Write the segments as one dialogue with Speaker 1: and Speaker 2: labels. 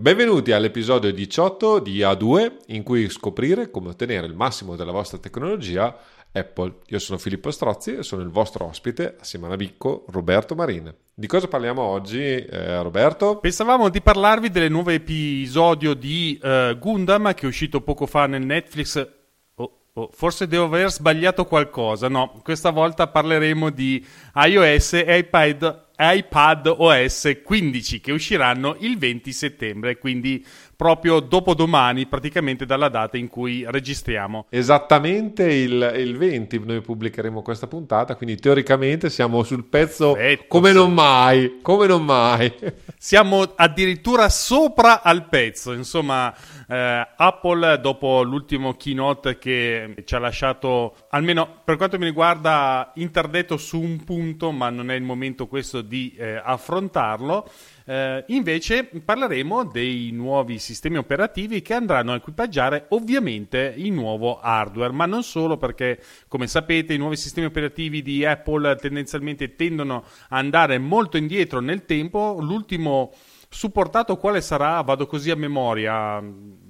Speaker 1: Benvenuti all'episodio 18 di A2 in cui scoprire come ottenere il massimo della vostra tecnologia Apple. Io sono Filippo Strozzi e sono il vostro ospite assieme a Navicco Roberto Marin. Di cosa parliamo oggi, eh, Roberto?
Speaker 2: Pensavamo di parlarvi del nuovo episodio di uh, Gundam che è uscito poco fa nel Netflix. Oh, oh, forse devo aver sbagliato qualcosa. No, questa volta parleremo di iOS e iPad iPad OS 15 che usciranno il 20 settembre, quindi proprio dopodomani, praticamente dalla data in cui registriamo.
Speaker 1: Esattamente il, il 20 noi pubblicheremo questa puntata, quindi teoricamente siamo sul pezzo Perfetto, come sì. non mai, come non mai.
Speaker 2: Siamo addirittura sopra al pezzo, insomma eh, Apple dopo l'ultimo keynote che ci ha lasciato, almeno per quanto mi riguarda, interdetto su un punto, ma non è il momento questo di eh, affrontarlo. Eh, invece parleremo dei nuovi sistemi operativi che andranno a equipaggiare ovviamente il nuovo hardware, ma non solo perché come sapete i nuovi sistemi operativi di Apple tendenzialmente tendono a andare molto indietro nel tempo. L'ultimo supportato quale sarà? Vado così a memoria.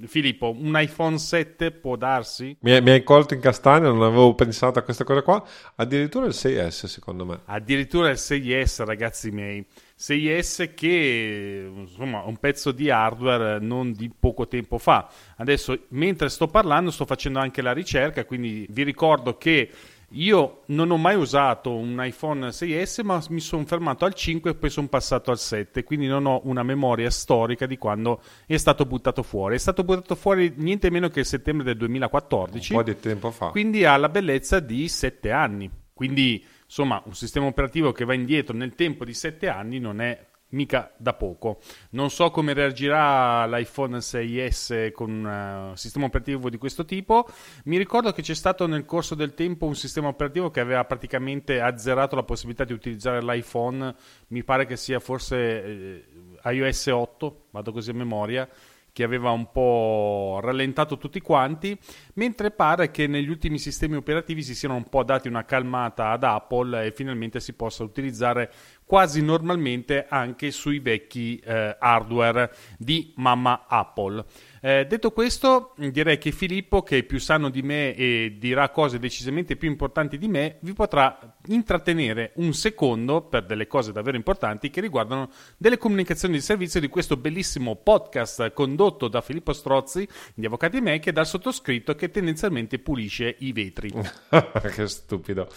Speaker 2: Filippo, un iPhone 7 può darsi?
Speaker 1: Mi, mi hai colto in castagna, non avevo pensato a questa cosa qua. Addirittura il 6S secondo me.
Speaker 2: Addirittura il 6S ragazzi miei. 6S che insomma un pezzo di hardware non di poco tempo fa. Adesso mentre sto parlando sto facendo anche la ricerca, quindi vi ricordo che io non ho mai usato un iPhone 6S, ma mi sono fermato al 5 e poi sono passato al 7, quindi non ho una memoria storica di quando è stato buttato fuori. È stato buttato fuori niente meno che il settembre del 2014.
Speaker 1: Un po' di tempo fa.
Speaker 2: Quindi ha la bellezza di 7 anni. Quindi, insomma, un sistema operativo che va indietro nel tempo di 7 anni non è mica da poco. Non so come reagirà l'iPhone 6S con un uh, sistema operativo di questo tipo. Mi ricordo che c'è stato nel corso del tempo un sistema operativo che aveva praticamente azzerato la possibilità di utilizzare l'iPhone. Mi pare che sia forse eh, iOS 8, vado così a memoria che aveva un po' rallentato tutti quanti, mentre pare che negli ultimi sistemi operativi si siano un po' dati una calmata ad Apple e finalmente si possa utilizzare quasi normalmente anche sui vecchi eh, hardware di mamma Apple. Eh, detto questo, direi che Filippo, che è più sano di me e dirà cose decisamente più importanti di me, vi potrà intrattenere un secondo per delle cose davvero importanti che riguardano delle comunicazioni di servizio di questo bellissimo podcast condotto da Filippo Strozzi di Avvocati Me che dal sottoscritto che tendenzialmente pulisce i vetri.
Speaker 1: che stupido.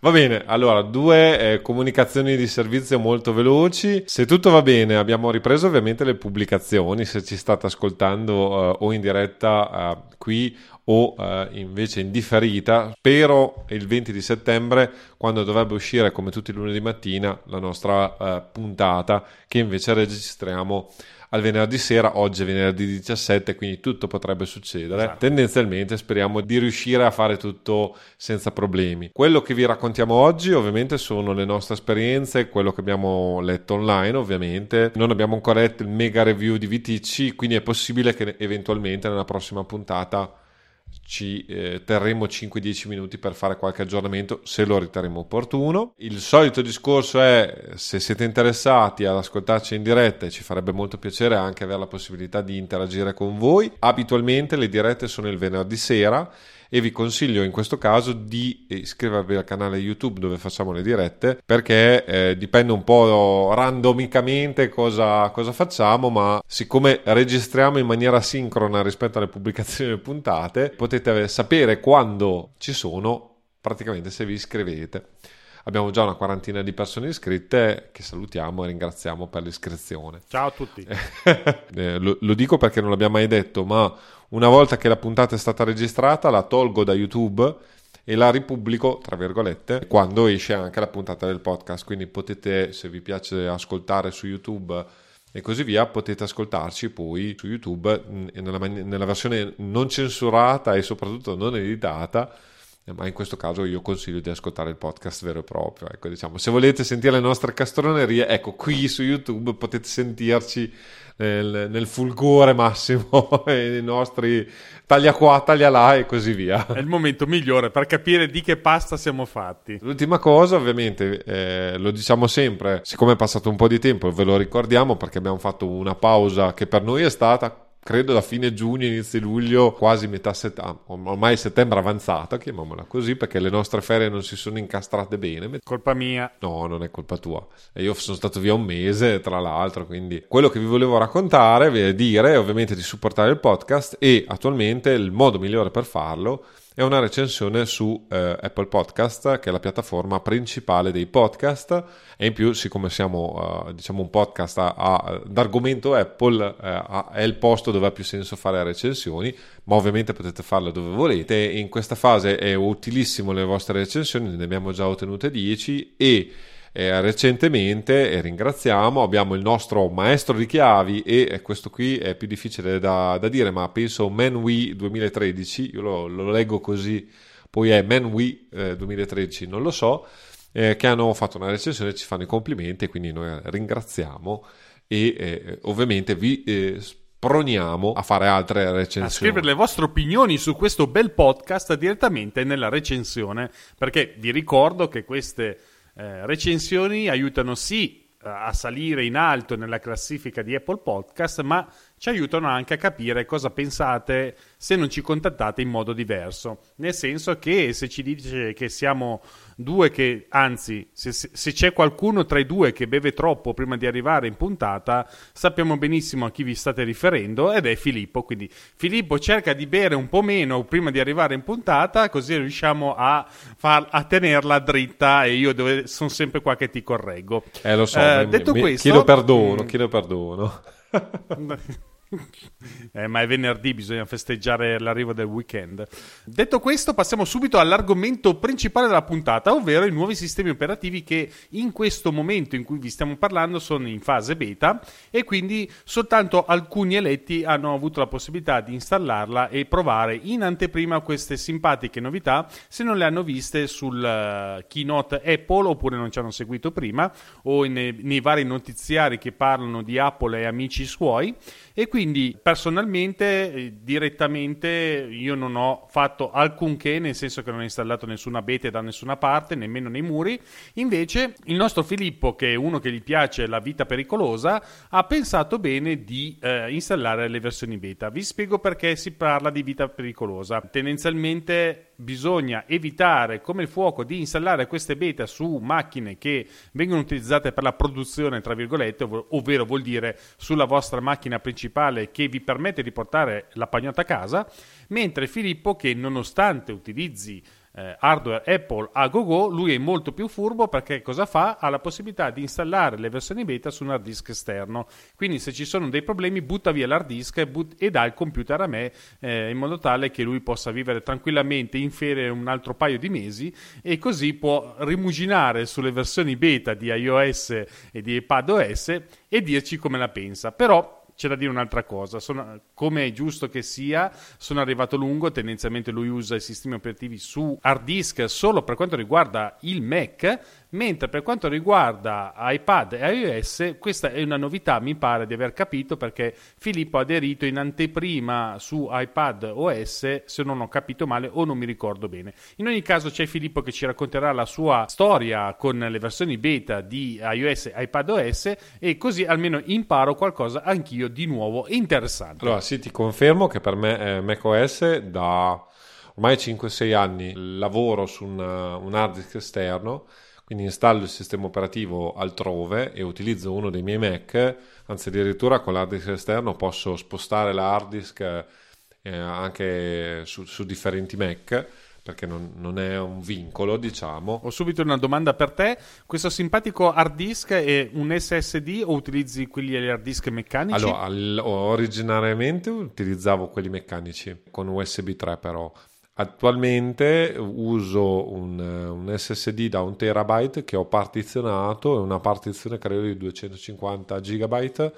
Speaker 1: Va bene, allora due eh, comunicazioni di servizio molto veloci. Se tutto va bene, abbiamo ripreso ovviamente le pubblicazioni, se ci state ascoltando uh, o in diretta uh, qui o uh, invece in differita. Spero il 20 di settembre, quando dovrebbe uscire come tutti i lunedì mattina la nostra puntata, che invece registriamo al venerdì sera, oggi è venerdì 17, quindi tutto potrebbe succedere. Esatto. Tendenzialmente speriamo di riuscire a fare tutto senza problemi. Quello che vi raccontiamo oggi ovviamente sono le nostre esperienze, quello che abbiamo letto online ovviamente. Non abbiamo ancora letto il mega review di VTC, quindi è possibile che eventualmente nella prossima puntata ci eh, terremo 5-10 minuti per fare qualche aggiornamento se lo riterremo opportuno. Il solito discorso è se siete interessati ad ascoltarci in diretta ci farebbe molto piacere anche avere la possibilità di interagire con voi. Abitualmente le dirette sono il venerdì sera e vi consiglio in questo caso di iscrivervi al canale YouTube dove facciamo le dirette perché eh, dipende un po' randomicamente cosa, cosa facciamo ma siccome registriamo in maniera sincrona rispetto alle pubblicazioni delle puntate potete sapere quando ci sono praticamente se vi iscrivete. Abbiamo già una quarantina di persone iscritte che salutiamo e ringraziamo per l'iscrizione.
Speaker 2: Ciao a tutti.
Speaker 1: eh, lo, lo, dico perché non l'abbiamo mai detto, ma una volta che la puntata è stata registrata la tolgo da YouTube e la ripubblico, tra virgolette, quando esce anche la puntata del podcast. Quindi potete, se vi piace ascoltare su YouTube e così via, potete ascoltarci poi su YouTube nella, nella versione non censurata e soprattutto non editata ma in questo caso io consiglio di ascoltare il podcast vero e proprio. Ecco, diciamo, se volete sentire le nostre castronerie, ecco, qui su YouTube potete sentirci nel, nel fulgore massimo i nostri taglia qua, taglia là e così via.
Speaker 2: È il momento migliore per capire di che pasta siamo fatti.
Speaker 1: L'ultima cosa, ovviamente, eh, lo diciamo sempre, siccome è passato un po' di tempo, ve lo ricordiamo perché abbiamo fatto una pausa che per noi è stata credo da fine giugno, inizio luglio, quasi metà settembre, ormai settembre avanzata, chiamiamola così, perché le nostre ferie non si sono incastrate bene.
Speaker 2: Colpa mia.
Speaker 1: No, non è colpa tua. E io sono stato via un mese, tra l'altro, quindi quello che vi volevo raccontare, è dire ovviamente di supportare il podcast e attualmente il modo migliore per farlo è una recensione su eh, Apple Podcast, che è la piattaforma principale dei podcast. E in più, siccome siamo uh, diciamo un podcast a, a, d'argomento Apple, eh, a, è il posto dove ha più senso fare recensioni, ma ovviamente potete farle dove volete. In questa fase è utilissimo le vostre recensioni, ne abbiamo già ottenute 10 e eh, recentemente, e ringraziamo, abbiamo il nostro maestro di chiavi e questo qui è più difficile da, da dire, ma penso ManWe 2013, io lo, lo, leggo così, poi è ManWe eh, 2013, non lo so, eh, che hanno fatto una recensione, ci fanno i complimenti, quindi noi ringraziamo e eh, ovviamente vi eh, proniamo a fare altre recensioni. A
Speaker 2: scrivere le vostre opinioni su questo bel podcast direttamente nella recensione, perché vi ricordo che queste eh, recensioni aiutano sì a salire in alto nella classifica di Apple Podcast, ma ci aiutano anche a capire cosa pensate se non ci contattate in modo diverso. Nel senso che se ci dice che siamo due che, anzi, se, se, c'è qualcuno tra i due che beve troppo prima di arrivare in puntata, sappiamo benissimo a chi vi state riferendo ed è Filippo. Quindi Filippo cerca di bere un po' meno prima di arrivare in puntata, così riusciamo a, far, a tenerla dritta e io dove, sono sempre qua che ti correggo.
Speaker 1: Eh, lo so. Eh, detto mi, questo, chiedo perdono, mm, chiedo perdono.
Speaker 2: eh, ma è venerdì, bisogna festeggiare l'arrivo del weekend. Detto questo, passiamo subito all'argomento principale della puntata, ovvero i nuovi sistemi operativi che in questo momento in cui vi stiamo parlando sono in fase beta e quindi soltanto alcuni eletti hanno avuto la possibilità di installarla e provare in anteprima queste simpatiche novità se non le hanno viste sul uh, keynote Apple oppure non ci hanno seguito prima o nei, nei vari notiziari che parlano di Apple e amici suoi e quindi personalmente, eh, direttamente, io non ho fatto alcunché, nel senso che non ho installato nessuna beta da nessuna parte, nemmeno nei muri. Invece, il nostro Filippo, che è uno che gli piace la vita pericolosa, ha pensato bene di eh, installare le versioni beta. Vi spiego perché si parla di vita pericolosa. Tendenzialmente bisogna evitare come il fuoco di installare queste beta su macchine che vengono utilizzate per la produzione, tra virgolette, ov- ovvero vuol dire sulla vostra macchina principale che vi permette di portare la pagnotta a casa, mentre Filippo che nonostante utilizzi eh, hardware Apple a go-go, lui è molto più furbo perché cosa fa? Ha la possibilità di installare le versioni beta su un hard disk esterno. Quindi se ci sono dei problemi butta via l'hard disk e, but- e dà il computer a me eh, in modo tale che lui possa vivere tranquillamente in ferie un altro paio di mesi e così può rimuginare sulle versioni beta di iOS e di iPadOS e dirci come la pensa. Però c'è da dire un'altra cosa, sono, come è giusto che sia, sono arrivato lungo, tendenzialmente lui usa i sistemi operativi su hard disk solo per quanto riguarda il Mac, mentre per quanto riguarda iPad e iOS questa è una novità, mi pare di aver capito perché Filippo ha aderito in anteprima su iPad OS, se non ho capito male o non mi ricordo bene. In ogni caso c'è Filippo che ci racconterà la sua storia con le versioni beta di iOS e iPad OS e così almeno imparo qualcosa anch'io di nuovo interessante.
Speaker 1: Allora sì, ti confermo che per me eh, macOS da ormai 5-6 anni lavoro su un, un hard disk esterno quindi installo il sistema operativo altrove e utilizzo uno dei miei Mac, anzi addirittura con l'hard disk esterno posso spostare la hard disk eh, anche su, su, differenti Mac perché non, non, è un vincolo, diciamo.
Speaker 2: Ho subito una domanda per te. Questo simpatico hard disk è un SSD o utilizzi quelli hard disk meccanici?
Speaker 1: Allora, all- originariamente utilizzavo quelli meccanici con USB 3 però Attualmente uso un, un, SSD da un terabyte che ho partizionato, è una partizione credo di 250 gigabyte,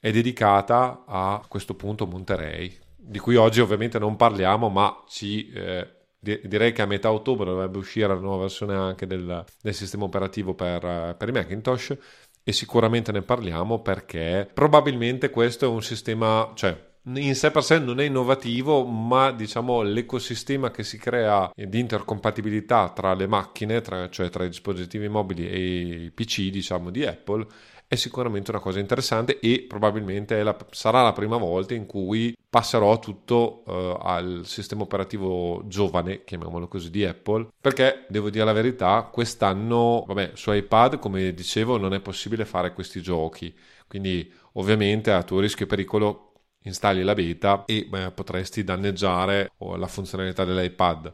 Speaker 1: è dedicata a questo punto Monterey, di cui oggi ovviamente non parliamo, ma ci eh, direi che a metà ottobre dovrebbe uscire la nuova versione anche del, del sistema operativo per, per i Macintosh e sicuramente ne parliamo perché probabilmente questo è un sistema, cioè in sé per sé non è innovativo, ma diciamo l'ecosistema che si crea di intercompatibilità tra le macchine, tra, cioè tra i dispositivi mobili e i PC, diciamo, di Apple, è sicuramente una cosa interessante e probabilmente la, sarà la prima volta in cui passerò tutto uh, al sistema operativo giovane, chiamiamolo così, di Apple, perché devo dire la verità, quest'anno, vabbè, su iPad, come dicevo, non è possibile fare questi giochi, quindi ovviamente a tuo rischio e pericolo installi la beta e beh, potresti danneggiare la funzionalità dell'iPad.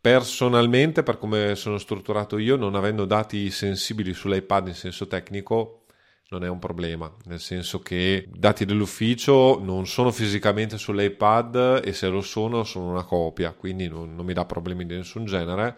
Speaker 1: Personalmente, per come sono strutturato io, non avendo dati sensibili sull'iPad in senso tecnico, non è un problema, nel senso che dati dell'ufficio non sono fisicamente sull'iPad e se lo sono sono una copia, quindi non, non mi dà problemi di nessun genere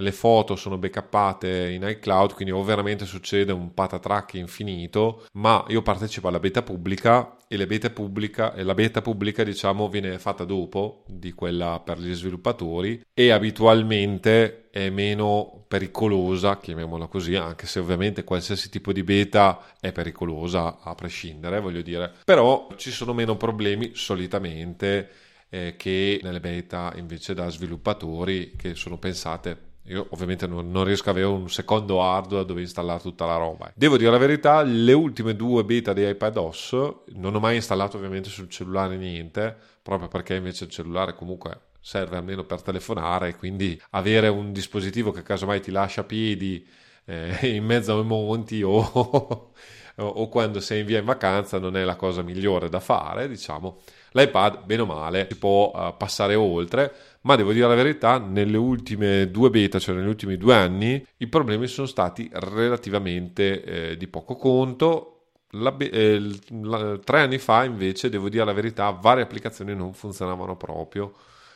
Speaker 1: le foto sono backuppate in iCloud, quindi ovviamente succede un patatrack infinito, ma io partecipo alla beta pubblica e, beta pubblica, e la beta pubblica diciamo viene fatta dopo di quella per gli sviluppatori e abitualmente è meno pericolosa, chiamiamola così, anche se ovviamente qualsiasi tipo di beta è pericolosa a prescindere, voglio dire, però ci sono meno problemi solitamente eh, che nelle beta invece da sviluppatori che sono pensate io ovviamente non, non, riesco ad avere un secondo hardware dove installare tutta la roba. Devo dire la verità, le ultime due beta di iPadOS non ho mai installato ovviamente sul cellulare niente, proprio perché invece il cellulare comunque serve almeno per telefonare, quindi avere un dispositivo che casomai ti lascia a piedi eh, in mezzo ai monti o, o quando sei in via in vacanza non è la cosa migliore da fare, diciamo. L'iPad, bene o male, si può uh, passare oltre ma devo dire la verità, nelle ultime due beta, cioè negli ultimi due anni, i problemi sono stati relativamente eh, di poco conto. La, eh, la, tre anni fa, invece, devo dire la verità, varie applicazioni non funzionavano proprio.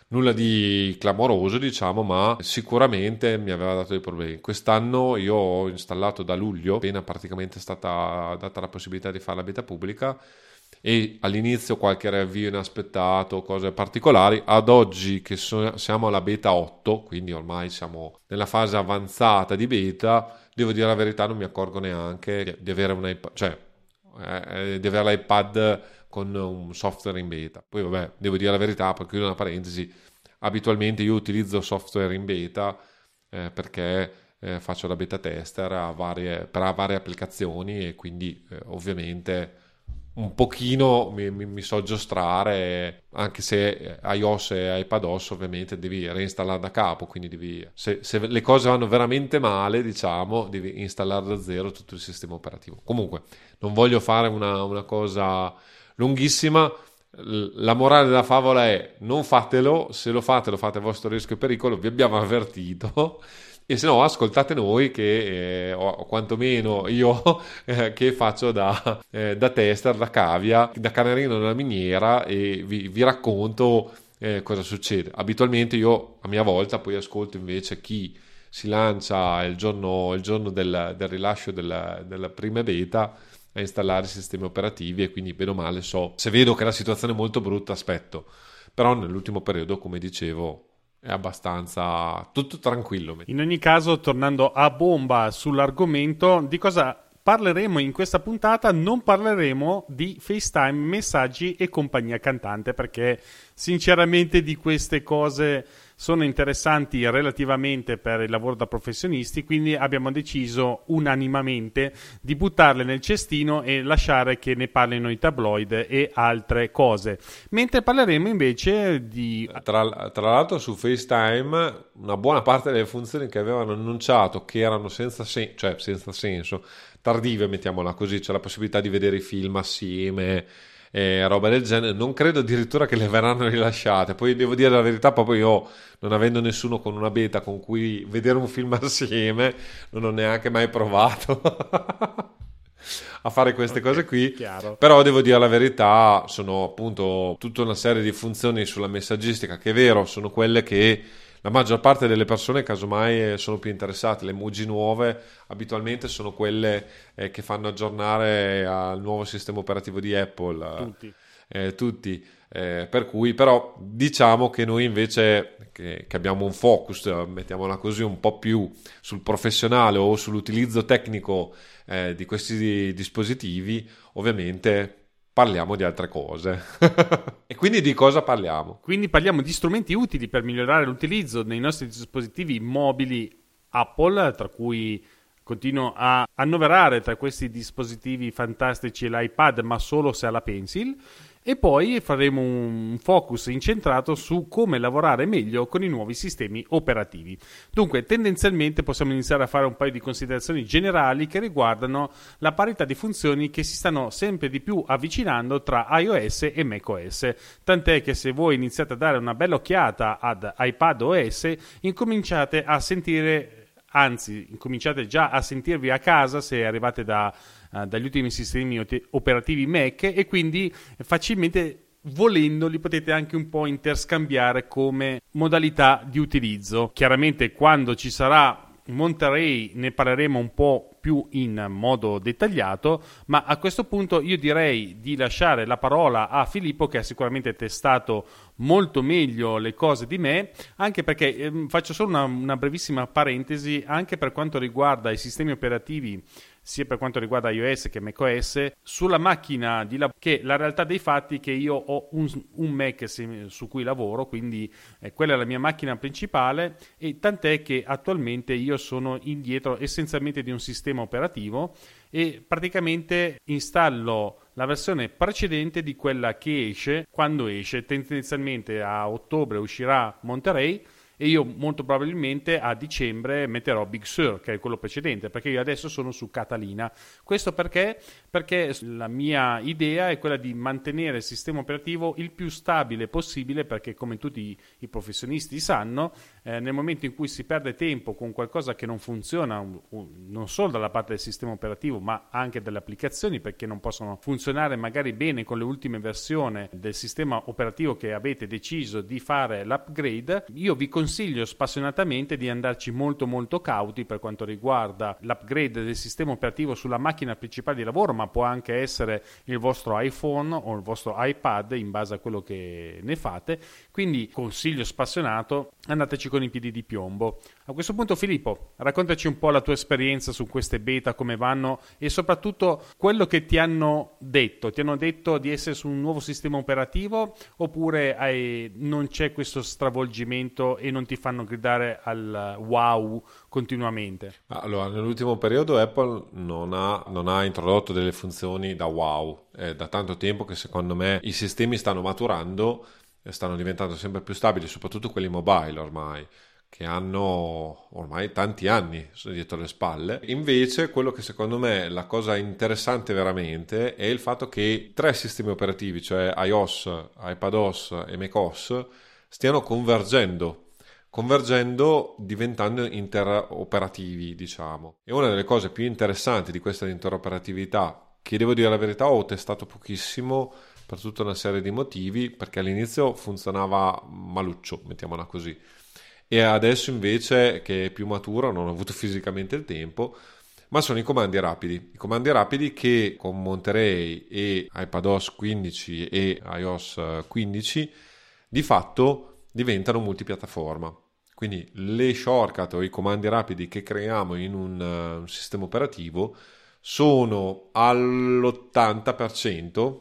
Speaker 1: Nulla di clamoroso, diciamo, ma sicuramente mi aveva dato dei problemi. Quest'anno io ho installato da luglio, appena praticamente è stata data la possibilità di fare la beta pubblica e all'inizio qualche riavvio inaspettato, cose particolari. Ad oggi che so- siamo alla beta 8, quindi ormai siamo nella fase avanzata di beta, devo dire la verità non mi accorgo neanche di avere un iPad, cioè eh, di avere l'iPad con un software in beta. Poi vabbè, devo dire la verità, per chiudere una parentesi, abitualmente io utilizzo software in beta eh, perché eh, faccio la beta tester varie, per varie applicazioni e quindi eh, ovviamente un pochino mi, mi, mi, so giostrare, anche se iOS e iPadOS ovviamente devi reinstallare da capo, quindi devi, se, se, le cose vanno veramente male, diciamo, devi installare da zero tutto il sistema operativo. Comunque, non voglio fare una, una cosa lunghissima. La morale della favola è non fatelo, se lo fate lo fate a vostro rischio e pericolo, vi abbiamo avvertito e se no ascoltate noi che eh, o quantomeno io eh, che faccio da, eh, da, tester, da cavia, da canarino nella miniera e vi, vi racconto eh, cosa succede. Abitualmente io a mia volta poi ascolto invece chi si lancia il giorno, il giorno del, del, rilascio della, della prima beta a installare sistemi operativi e quindi bene o male so se vedo che la situazione è molto brutta aspetto però nell'ultimo periodo come dicevo è abbastanza tutto tranquillo.
Speaker 2: In ogni caso, tornando a bomba sull'argomento, di cosa parleremo in questa puntata? Non parleremo di FaceTime, messaggi e compagnia cantante, perché sinceramente di queste cose sono interessanti relativamente per il lavoro da professionisti, quindi abbiamo deciso unanimamente di buttarle nel cestino e lasciare che ne parlino i tabloid e altre cose. Mentre parleremo invece di...
Speaker 1: Tra, tra l'altro su FaceTime una buona parte delle funzioni che avevano annunciato che erano senza, sen- cioè senza senso, tardive mettiamola così, c'è la possibilità di vedere i film assieme e roba del genere. Non credo addirittura che le verranno rilasciate. Poi devo dire la verità, proprio io, non avendo nessuno con una beta con cui vedere un film assieme, non ho neanche mai provato. a fare queste okay, cose qui.
Speaker 2: Chiaro.
Speaker 1: Però devo dire la verità, sono appunto tutta una serie di funzioni sulla messaggistica che è vero, sono quelle che la maggior parte delle persone casomai eh, sono più interessate. Le emoji nuove abitualmente sono quelle eh, che fanno aggiornare al nuovo sistema operativo di Apple.
Speaker 2: Tutti.
Speaker 1: eh, tutti. Eh, per cui però diciamo che noi invece che, che, abbiamo un focus, mettiamola così, un po' più sul professionale o sull'utilizzo tecnico eh, di questi dispositivi, ovviamente parliamo di altre cose. e quindi di cosa parliamo?
Speaker 2: Quindi parliamo di strumenti utili per migliorare l'utilizzo nei nostri dispositivi mobili Apple, tra cui continuo a annoverare tra questi dispositivi fantastici l'iPad, ma solo se ha la Pencil e poi faremo un focus incentrato su come lavorare meglio con i nuovi sistemi operativi. Dunque, tendenzialmente possiamo iniziare a fare un paio di considerazioni generali che riguardano la parità di funzioni che si stanno sempre di più avvicinando tra iOS e macOS, tant'è che se voi iniziate a dare una bella occhiata ad iPadOS, incominciate a sentire anzi incominciate già a sentirvi a casa se arrivate da uh, dagli ultimi sistemi operativi Mac e quindi facilmente volendo li potete anche un po' interscambiare come modalità di utilizzo. Chiaramente quando ci sarà Monterey ne parleremo un po' più in modo dettagliato, ma a questo punto io direi di lasciare la parola a Filippo che ha sicuramente testato molto meglio le cose di me, anche perché eh, faccio solo una, una brevissima parentesi anche per quanto riguarda i sistemi operativi sia per quanto riguarda iOS che macOS, sulla macchina di lavoro, che la realtà dei fatti è che io ho un, un Mac su cui lavoro, quindi eh, quella è la mia macchina principale e tant'è che attualmente io sono indietro essenzialmente di un sistema operativo e praticamente installo la versione precedente di quella che esce quando esce. Tendenzialmente a ottobre uscirà Monterey e io molto probabilmente a dicembre metterò Big Sur, che è quello precedente, perché io adesso sono su Catalina. Questo perché? Perché la mia idea è quella di mantenere il sistema operativo il più stabile possibile, perché come tutti i professionisti sanno, eh, nel momento in cui si perde tempo con qualcosa che non funziona, un, un, non solo dalla parte del sistema operativo, ma anche delle applicazioni, perché non possono funzionare magari bene con le ultime versioni del sistema operativo che avete deciso di fare l'upgrade, io vi consiglio consiglio spassionatamente di andarci molto molto cauti per quanto riguarda l'upgrade del sistema operativo sulla macchina principale di lavoro, ma può anche essere il vostro iPhone o il vostro iPad in base a quello che ne fate. Quindi consiglio spassionato, andateci con i piedi di piombo. A questo punto Filippo, raccontaci un po' la tua esperienza su queste beta, come vanno e soprattutto quello che ti hanno detto. Ti hanno detto di essere su un nuovo sistema operativo oppure hai, non c'è questo stravolgimento e non ti fanno gridare al wow continuamente?
Speaker 1: Allora, nell'ultimo periodo Apple non ha, non ha introdotto delle funzioni da wow. È da tanto tempo che secondo me i sistemi stanno maturando e stanno diventando sempre più stabili, soprattutto quelli mobile ormai che hanno ormai tanti anni dietro le spalle. Invece, quello che secondo me è la cosa interessante veramente è il fatto che tre sistemi operativi, cioè iOS, iPadOS e macOS, stiano convergendo convergendo diventando interoperativi, diciamo. E una delle cose più interessanti di questa interoperatività, che devo dire la verità ho testato pochissimo per tutta una serie di motivi, perché all'inizio funzionava maluccio, mettiamola così. E adesso invece che è più maturo, non ho avuto fisicamente il tempo, ma sono i comandi rapidi. I comandi rapidi che con Monterey e iPadOS 15 e iOS 15 di fatto diventano multipiattaforma. Quindi le shortcut o i comandi rapidi che creiamo in un, uh, un sistema operativo sono all'80%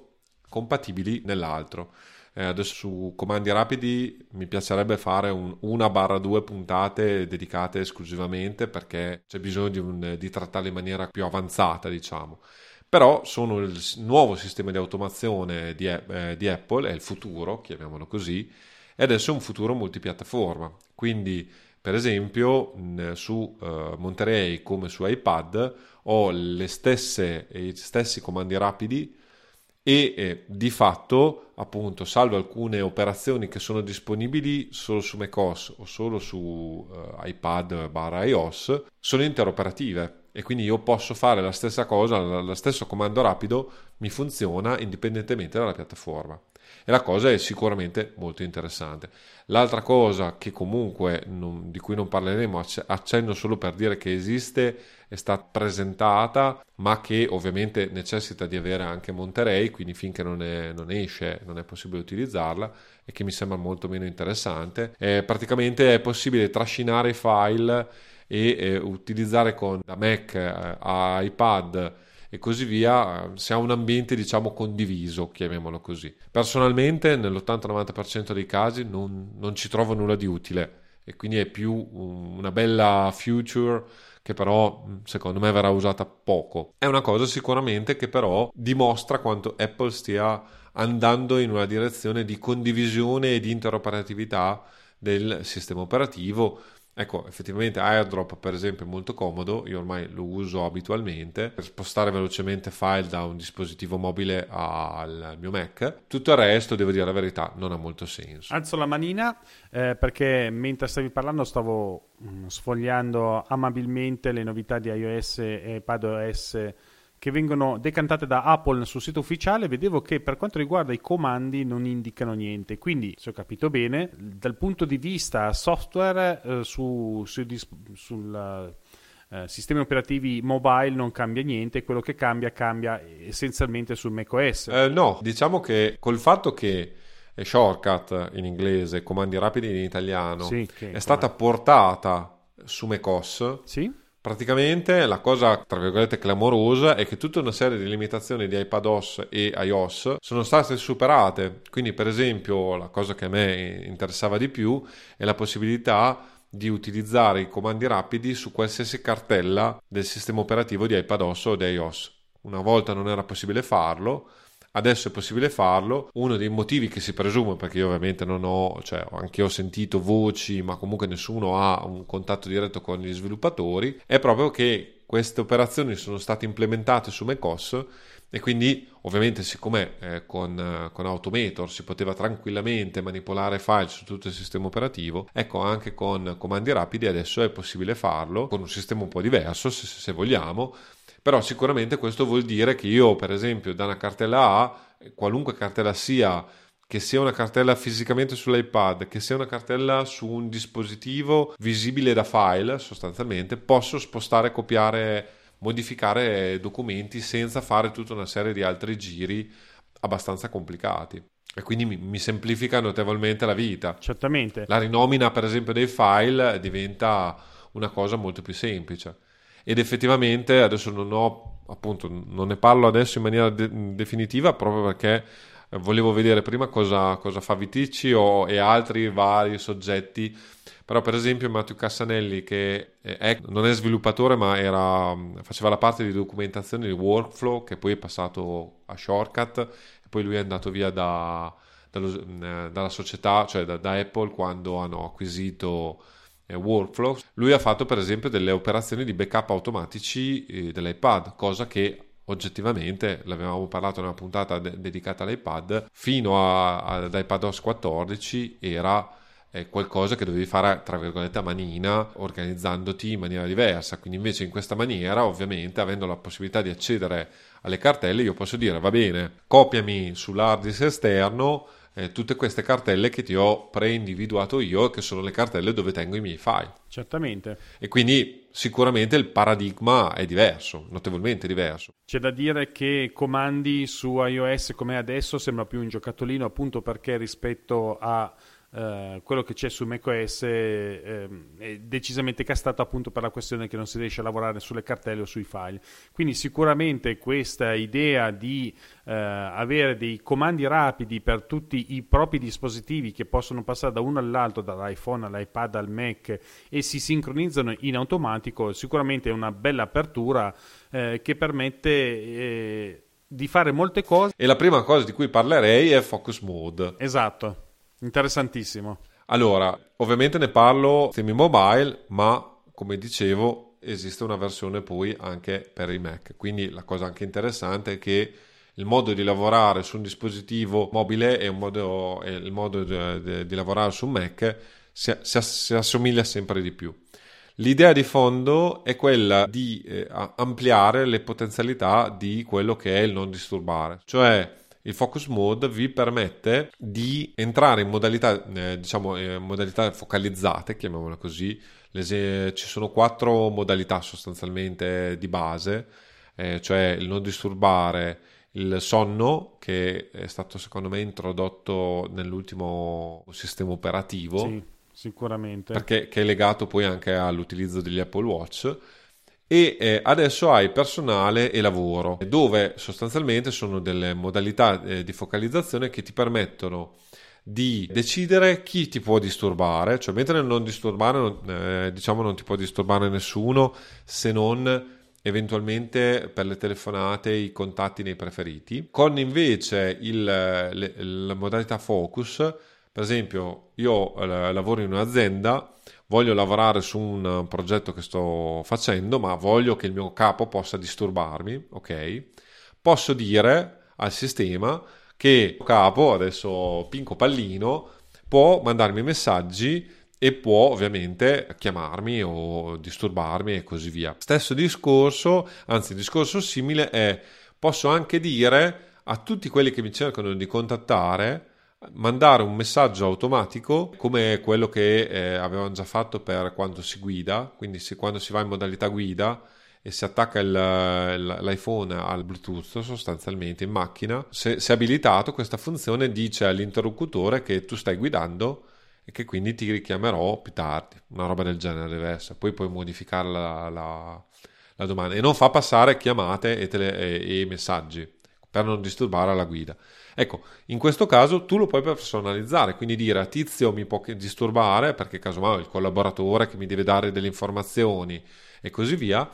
Speaker 1: compatibili nell'altro. Eh, adesso su comandi rapidi mi piacerebbe fare un, una barra due puntate dedicate esclusivamente perché c'è bisogno di, un, di trattarli in maniera più avanzata, diciamo. Però sono il nuovo sistema di automazione di, eh, di Apple, è il futuro, chiamiamolo così, e adesso un futuro multipiattaforma. Quindi, per esempio, su uh, Monterey come su iPad ho le stesse, gli stessi comandi rapidi e eh, di fatto, appunto, salvo alcune operazioni che sono disponibili solo su macOS o solo su uh, iPad barra iOS, sono interoperative e quindi io posso fare la stessa cosa, lo stesso comando rapido mi funziona indipendentemente dalla piattaforma e la cosa è sicuramente molto interessante. L'altra cosa che comunque non, di cui non parleremo, accenno solo per dire che esiste, è stata presentata, ma che ovviamente necessita di avere anche Monterey, quindi finché non, è, non esce non è possibile utilizzarla e che mi sembra molto meno interessante. Eh, praticamente è possibile trascinare i file e eh, utilizzare con da Mac eh, a iPad e così via, si ha un ambiente diciamo condiviso, chiamiamolo così. Personalmente nell'80-90% dei casi non, non ci trovo nulla di utile e quindi è più una bella future che però secondo me verrà usata poco. È una cosa sicuramente che però dimostra quanto Apple stia andando in una direzione di condivisione e di interoperatività del sistema operativo Ecco, effettivamente AirDrop per esempio è molto comodo, io ormai lo uso abitualmente per spostare velocemente file da un dispositivo mobile al mio Mac. Tutto il resto, devo dire la verità, non ha molto senso.
Speaker 2: Alzo la manina eh, perché mentre stavi parlando stavo mm, sfogliando amabilmente le novità di iOS e iPadOS che vengono decantate da Apple sul sito ufficiale, vedevo che per quanto riguarda i comandi non indicano niente. Quindi, se ho capito bene, dal punto di vista software eh, su, su, sul eh, sistemi operativi mobile non cambia niente, quello che cambia cambia essenzialmente su macOS.
Speaker 1: Eh, no, diciamo che col fatto che shortcut in inglese, comandi rapidi in italiano, sì, è stata portata su macOS.
Speaker 2: Sì
Speaker 1: Praticamente la cosa, tra virgolette, clamorosa è che tutta una serie di limitazioni di iPadOS e iOS sono state superate. Quindi, per esempio, la cosa che a me interessava di più è la possibilità di utilizzare i comandi rapidi su qualsiasi cartella del sistema operativo di iPadOS o di iOS. Una volta non era possibile farlo, Adesso è possibile farlo. Uno dei motivi che si presume, perché io ovviamente non ho, cioè anche ho sentito voci, ma comunque nessuno ha un contatto diretto con gli sviluppatori, è proprio che queste operazioni sono state implementate su macOS e quindi ovviamente siccome eh, con, con, Automator si poteva tranquillamente manipolare file su tutto il sistema operativo, ecco anche con comandi rapidi adesso è possibile farlo con un sistema un po' diverso se, se vogliamo, però sicuramente questo vuol dire che io, per esempio, da una cartella A, qualunque cartella sia, che sia una cartella fisicamente sull'iPad, che sia una cartella su un dispositivo visibile da file, sostanzialmente, posso spostare, copiare, modificare documenti senza fare tutta una serie di altri giri abbastanza complicati. E quindi mi, mi semplifica notevolmente la vita.
Speaker 2: Certamente.
Speaker 1: La rinomina, per esempio, dei file diventa una cosa molto più semplice ed effettivamente adesso non ho appunto non ne parlo adesso in maniera de- definitiva proprio perché eh, volevo vedere prima cosa, cosa fa Viticci o, e altri vari soggetti. Però per esempio Matteo Cassanelli che è, non è sviluppatore ma era, faceva la parte di documentazione di workflow che poi è passato a Shortcut e poi lui è andato via da, dallo, eh, dalla società cioè da, da Apple quando hanno acquisito workflow, lui ha fatto per esempio delle operazioni di backup automatici eh, dell'iPad, cosa che oggettivamente, l'avevamo parlato nella puntata de- dedicata all'iPad, fino a, a, ad iPadOS 14 era eh, qualcosa che dovevi fare tra virgolette a manina, organizzandoti in maniera diversa. Quindi invece in questa maniera, ovviamente, avendo la possibilità di accedere alle cartelle, io posso dire va bene, copiami sull'hard disk esterno eh, tutte queste cartelle che ti ho preindividuato io, che sono le cartelle dove tengo i miei file.
Speaker 2: Certamente.
Speaker 1: E quindi sicuramente il paradigma è diverso, notevolmente diverso.
Speaker 2: C'è da dire che comandi su iOS come adesso sembra più un giocattolino appunto perché rispetto a Uh, quello che c'è su macOS eh, è decisamente castato appunto per la questione che non si riesce a lavorare sulle cartelle o sui file. Quindi sicuramente questa idea di uh, avere dei comandi rapidi per tutti i propri dispositivi che possono passare da uno all'altro, dall'iPhone all'iPad al Mac e si sincronizzano in automatico, sicuramente è una bella apertura eh, che permette eh, di fare molte cose.
Speaker 1: E la prima cosa di cui parlerei è Focus Mode.
Speaker 2: Esatto Interessantissimo.
Speaker 1: Allora, ovviamente ne parlo temi mobile, ma come dicevo esiste una versione poi anche per i Mac. Quindi la cosa anche interessante è che il modo di lavorare su un dispositivo mobile e, il modo di, di, di, lavorare su Mac si, si, si assomiglia sempre di più. L'idea di fondo è quella di eh, ampliare le potenzialità di quello che è il non disturbare, cioè il focus mode vi permette di entrare in modalità, eh, diciamo, eh, modalità focalizzate, chiamiamole così. Le, ci sono quattro modalità sostanzialmente di base, eh, cioè il non disturbare, il sonno, che è stato secondo me introdotto nell'ultimo sistema operativo.
Speaker 2: Sì, sicuramente.
Speaker 1: Perché è legato poi anche all'utilizzo degli Apple Watch e eh, adesso hai personale e lavoro, dove sostanzialmente sono delle modalità eh, di focalizzazione che ti permettono di decidere chi ti può disturbare, cioè mentre non disturbare eh, diciamo non ti può disturbare nessuno se non eventualmente per le telefonate i contatti nei preferiti, con invece il, le, la modalità focus, per esempio io eh, lavoro in un'azienda voglio lavorare su un progetto che sto facendo, ma voglio che il mio capo possa disturbarmi, ok? Posso dire al sistema che il capo, adesso Pinco Pallino, può mandarmi messaggi e può ovviamente chiamarmi o disturbarmi e così via. Stesso discorso, anzi discorso simile è posso anche dire a tutti quelli che mi cercano di contattare mandare un messaggio automatico come quello che eh, avevamo già fatto per quando si guida, quindi se, quando si va in modalità guida e si attacca il, l'iPhone al Bluetooth sostanzialmente in macchina, se, se abilitato questa funzione dice all'interlocutore che tu stai guidando e che quindi ti richiamerò più tardi, una roba del genere deve essere, poi puoi modificare la, la, la domanda. E non fa passare chiamate e, tele, e, e messaggi per non disturbare la guida. Ecco, in questo caso tu lo puoi personalizzare, quindi dire a Tizio mi può disturbare perché casomai ho il collaboratore che mi deve dare delle informazioni e così via,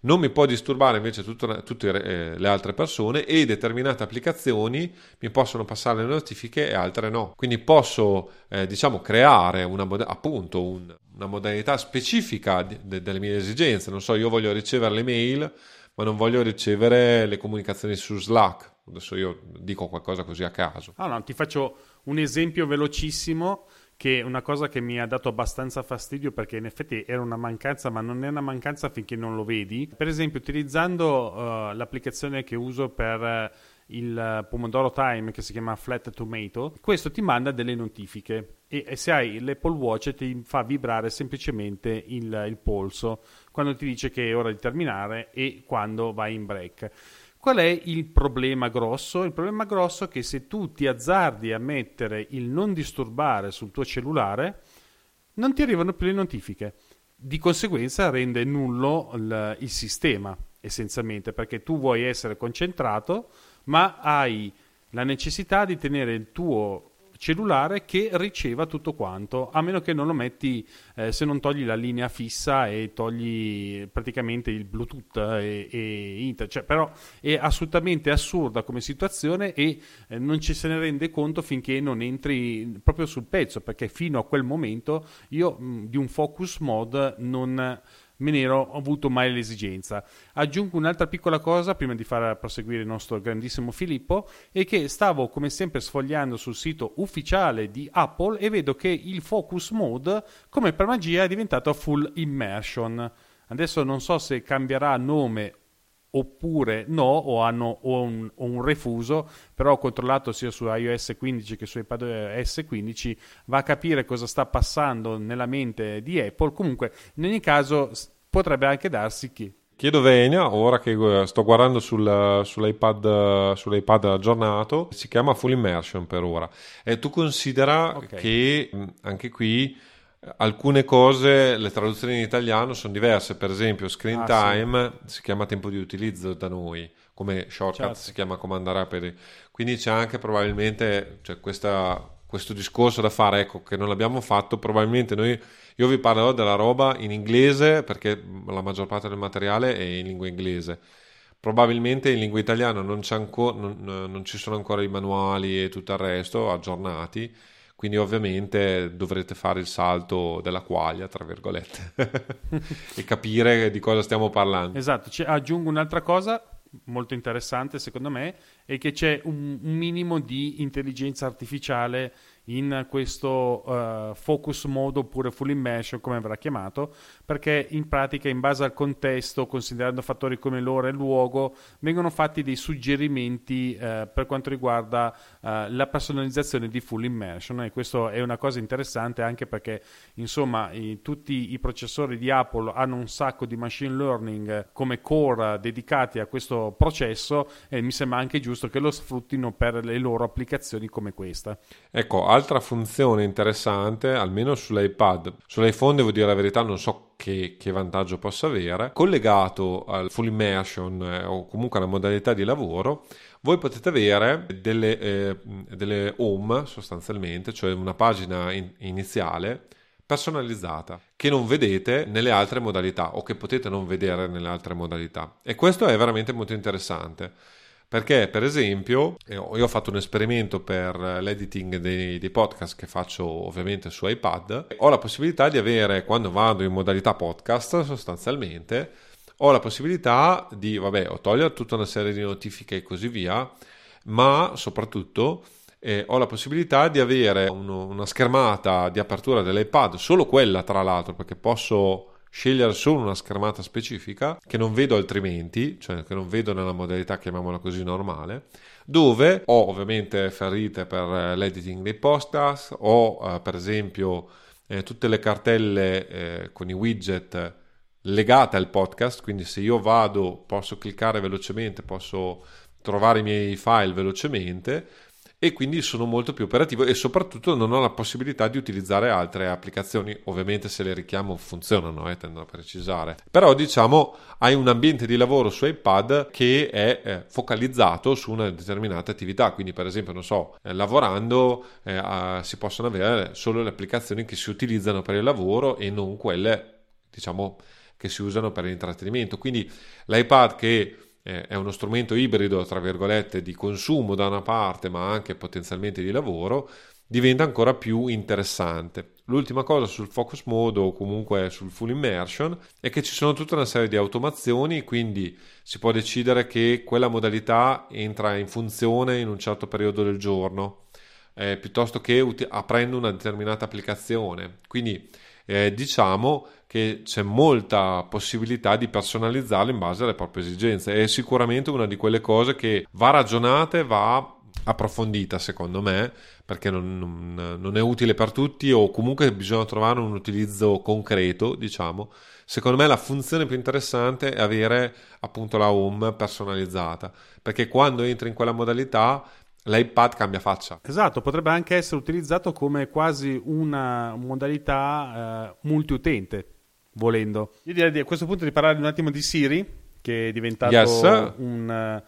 Speaker 1: non mi può disturbare invece tutte, tutte eh, le altre persone e determinate applicazioni mi possono passare le notifiche e altre no. Quindi posso eh, diciamo creare una, appunto un, una modalità specifica de, de, delle mie esigenze. Non so, io voglio ricevere le mail ma non voglio ricevere le comunicazioni su Slack. Adesso io dico qualcosa così a caso.
Speaker 2: Ah, ti faccio un esempio velocissimo che è una cosa che mi ha dato abbastanza fastidio perché in effetti era una mancanza, ma non è una mancanza finché non lo vedi. Per esempio, utilizzando uh, l'applicazione che uso per uh, il Pomodoro Time che si chiama Flat Tomato, questo ti manda delle notifiche e, e se hai l'Apple Watch ti fa vibrare semplicemente il, il polso quando ti dice che è ora di terminare e quando vai in break. Qual è il problema grosso? Il problema grosso è che se tu ti azzardi a mettere il non disturbare sul tuo cellulare, non ti arrivano più le notifiche. Di conseguenza rende nullo il, il sistema, essenzialmente, perché tu vuoi essere concentrato, ma hai la necessità di tenere il tuo cellulare che riceva tutto quanto, a meno che non lo metti, eh, se non togli la linea fissa e togli praticamente il Bluetooth e, e Internet. Cioè, però è assolutamente assurda come situazione e eh, non ci se ne rende conto finché non entri proprio sul pezzo, perché fino a quel momento io mh, di un focus mode non me ne ero avuto mai l'esigenza. Aggiungo un'altra piccola cosa prima di far proseguire il nostro grandissimo Filippo, è che stavo come sempre sfogliando sul sito ufficiale di Apple e vedo che il focus mode, come per magia, è diventato full immersion. Adesso non so se cambierà nome oppure no o hanno o un, o un, refuso però ho controllato sia su iOS 15 che su iPadOS 15 va a capire cosa sta passando nella mente di Apple comunque in ogni caso potrebbe anche darsi che
Speaker 1: Chiedo Venia, ora che eh, sto guardando sul, sull'iPad, sull'iPad aggiornato, si chiama Full Immersion per ora. E tu considera okay. che anche qui alcune cose, le traduzioni in italiano sono diverse, per esempio screen ah, time sì. si chiama tempo di utilizzo da noi, come shortcut certo. si chiama command rapid, quindi c'è anche probabilmente cioè, questa, questo discorso da fare, ecco, che non l'abbiamo fatto, probabilmente noi, io vi parlerò della roba in inglese perché la maggior parte del materiale è in lingua inglese. Probabilmente in lingua italiana non, ancora, non, non ci sono ancora i manuali e tutto il resto aggiornati, quindi ovviamente dovrete fare il salto della quaglia, tra virgolette, e capire di cosa stiamo parlando.
Speaker 2: Esatto, C- aggiungo un'altra cosa molto interessante secondo me è che c'è un, un minimo di intelligenza artificiale in questo uh, focus mode oppure full immersion come verrà chiamato perché in pratica in base al contesto considerando fattori come l'ora e il luogo vengono fatti dei suggerimenti uh, per quanto riguarda uh, la personalizzazione di full immersion. E questo è una cosa interessante anche perché insomma i, tutti i processori di Apple hanno un sacco di machine learning come core dedicati a questo processo e mi sembra anche giusto che lo sfruttino per le loro applicazioni come questa.
Speaker 1: Ecco altra funzione interessante, almeno sull'iPad, sull'iPhone devo dire la verità, non so che, che vantaggio possa avere, collegato al full immersion eh, o comunque alla modalità di lavoro, voi potete avere delle, eh, delle home sostanzialmente, cioè una pagina in, iniziale personalizzata che non vedete nelle altre modalità o che potete non vedere nelle altre modalità. E questo è veramente molto interessante perché, per esempio, eh, io ho fatto un esperimento per l'editing dei, dei, podcast che faccio ovviamente su iPad. Ho la possibilità di avere, quando vado in modalità podcast, sostanzialmente, ho la possibilità di, vabbè, togliere tutta una serie di notifiche e così via, ma soprattutto eh, ho la possibilità di avere uno, una schermata di apertura dell'iPad, solo quella tra l'altro, perché posso scegliere solo una schermata specifica che non vedo altrimenti, cioè che non vedo nella modalità chiamiamola così normale, dove ho ovviamente ferrite per eh, l'editing dei podcast, ho eh, per esempio eh, tutte le cartelle eh, con i widget legate al podcast, quindi se io vado posso cliccare velocemente, posso trovare i miei file velocemente e quindi sono molto più operativo e soprattutto non ho la possibilità di utilizzare altre applicazioni, ovviamente se le richiamo funzionano, eh, tendo a precisare, però diciamo hai un ambiente di lavoro su iPad che è eh, focalizzato su una determinata attività, quindi per esempio non so, eh, lavorando eh, si possono avere solo le applicazioni che si utilizzano per il lavoro e non quelle diciamo che si usano per l'intrattenimento, quindi l'iPad che è uno strumento ibrido, tra virgolette, di consumo da una parte, ma anche potenzialmente di lavoro, diventa ancora più interessante. L'ultima cosa sul focus mode o comunque sul full immersion è che ci sono tutta una serie di automazioni, quindi si può decidere che quella modalità entra in funzione in un certo periodo del giorno, eh, piuttosto che ut- aprendo una determinata applicazione. Quindi eh, diciamo che c'è molta possibilità di personalizzarlo in base alle proprie esigenze. È sicuramente una di quelle cose che va ragionata e va approfondita, secondo me, perché non, non, non, è utile per tutti o comunque bisogna trovare un utilizzo concreto, diciamo. Secondo me la funzione più interessante è avere appunto la home personalizzata, perché quando entri in quella modalità l'iPad cambia faccia.
Speaker 2: Esatto, potrebbe anche essere utilizzato come quasi una modalità eh, multiutente volendo. Io direi a questo punto di parlare un attimo di Siri, che è diventato yes. un,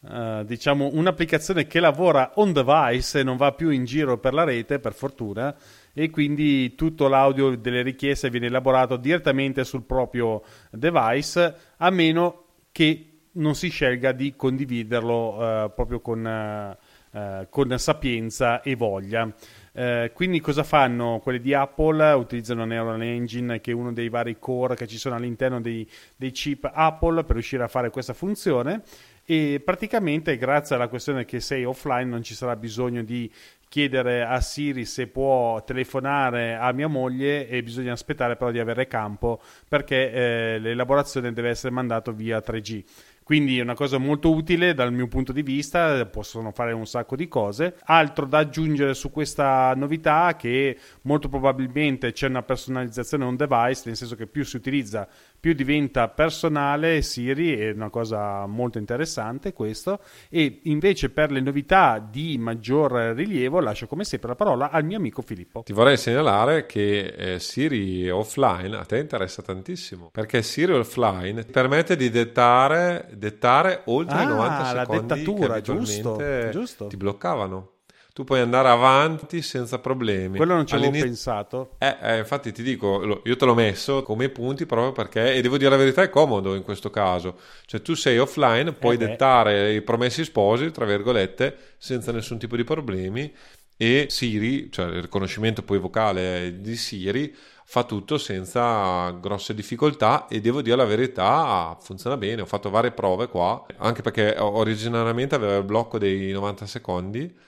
Speaker 2: uh, diciamo, un'applicazione che lavora on device e non va più in giro per la rete, per fortuna, e quindi tutto l'audio delle richieste viene elaborato direttamente sul proprio device, a meno che non si scelga di condividerlo uh, proprio con, uh, con sapienza e voglia. Eh, quindi cosa fanno quelli di Apple? Utilizzano Neural Engine che è uno dei vari core che ci sono all'interno dei, dei chip Apple per riuscire a fare questa funzione e praticamente grazie alla questione che sei offline non ci sarà bisogno di chiedere a Siri se può telefonare a mia moglie e bisogna aspettare però di avere campo perché eh, l'elaborazione deve essere mandata via 3G. Quindi è una cosa molto utile dal mio punto di vista, possono fare un sacco di cose. Altro da aggiungere su questa novità che molto probabilmente c'è una personalizzazione on device, nel senso che più si utilizza più diventa personale Siri, è una cosa molto interessante questo. E invece per le novità di maggior rilievo lascio come sempre la parola al mio amico Filippo.
Speaker 1: Ti vorrei segnalare che eh, Siri offline a te interessa tantissimo, perché Siri offline permette di dettare, dettare oltre
Speaker 2: ah,
Speaker 1: i 90 secondi
Speaker 2: la dettatura, giusto, giusto.
Speaker 1: ti bloccavano tu puoi andare avanti senza problemi.
Speaker 2: Quello non ci avevo pensato.
Speaker 1: Eh, eh, infatti ti dico, io te l'ho messo come punti proprio perché, e devo dire la verità, è comodo in questo caso. Cioè tu sei offline, puoi eh dettare i promessi sposi, tra virgolette, senza nessun tipo di problemi e Siri, cioè il riconoscimento poi vocale di Siri, fa tutto senza grosse difficoltà e devo dire la verità, funziona bene. Ho fatto varie prove qua, anche perché originariamente aveva il blocco dei 90 secondi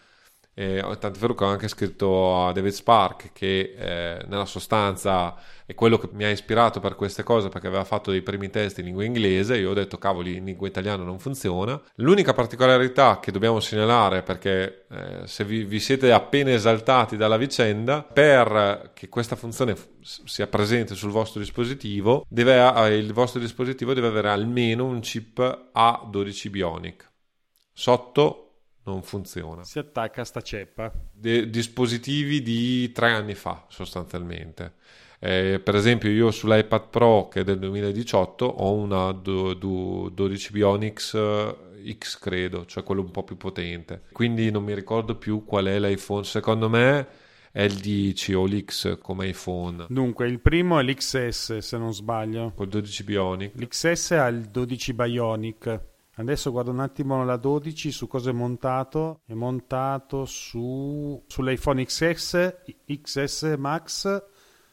Speaker 1: Eh, tanto è vero che ho anche scritto a David Spark che eh, nella sostanza è quello che mi ha ispirato per queste cose perché aveva fatto dei primi test in lingua inglese. Io ho detto, cavoli, in lingua italiana non funziona. L'unica particolarità che dobbiamo segnalare, perché eh, se vi, vi, siete appena esaltati dalla vicenda, per che questa funzione sia presente sul vostro dispositivo, deve, il vostro dispositivo deve avere almeno un chip A12 Bionic. Sotto non funziona.
Speaker 2: Si attacca a sta ceppa.
Speaker 1: De- dispositivi di tre anni fa, sostanzialmente. Eh, per esempio, io sull'iPad Pro che è del 2018 ho una do- do- 12 Bionics eh, X, credo, cioè quello un po' più potente. Quindi non mi ricordo più qual è l'iPhone. Secondo me è il 10 o l'X come iPhone.
Speaker 2: Dunque, il primo è l'XS, se non sbaglio.
Speaker 1: Col 12 Bionic.
Speaker 2: L'XS ha il 12 Bionic. Adesso guardo un attimo la 12 su cosa è montato. È montato su, sull'iPhone XS, XS Max,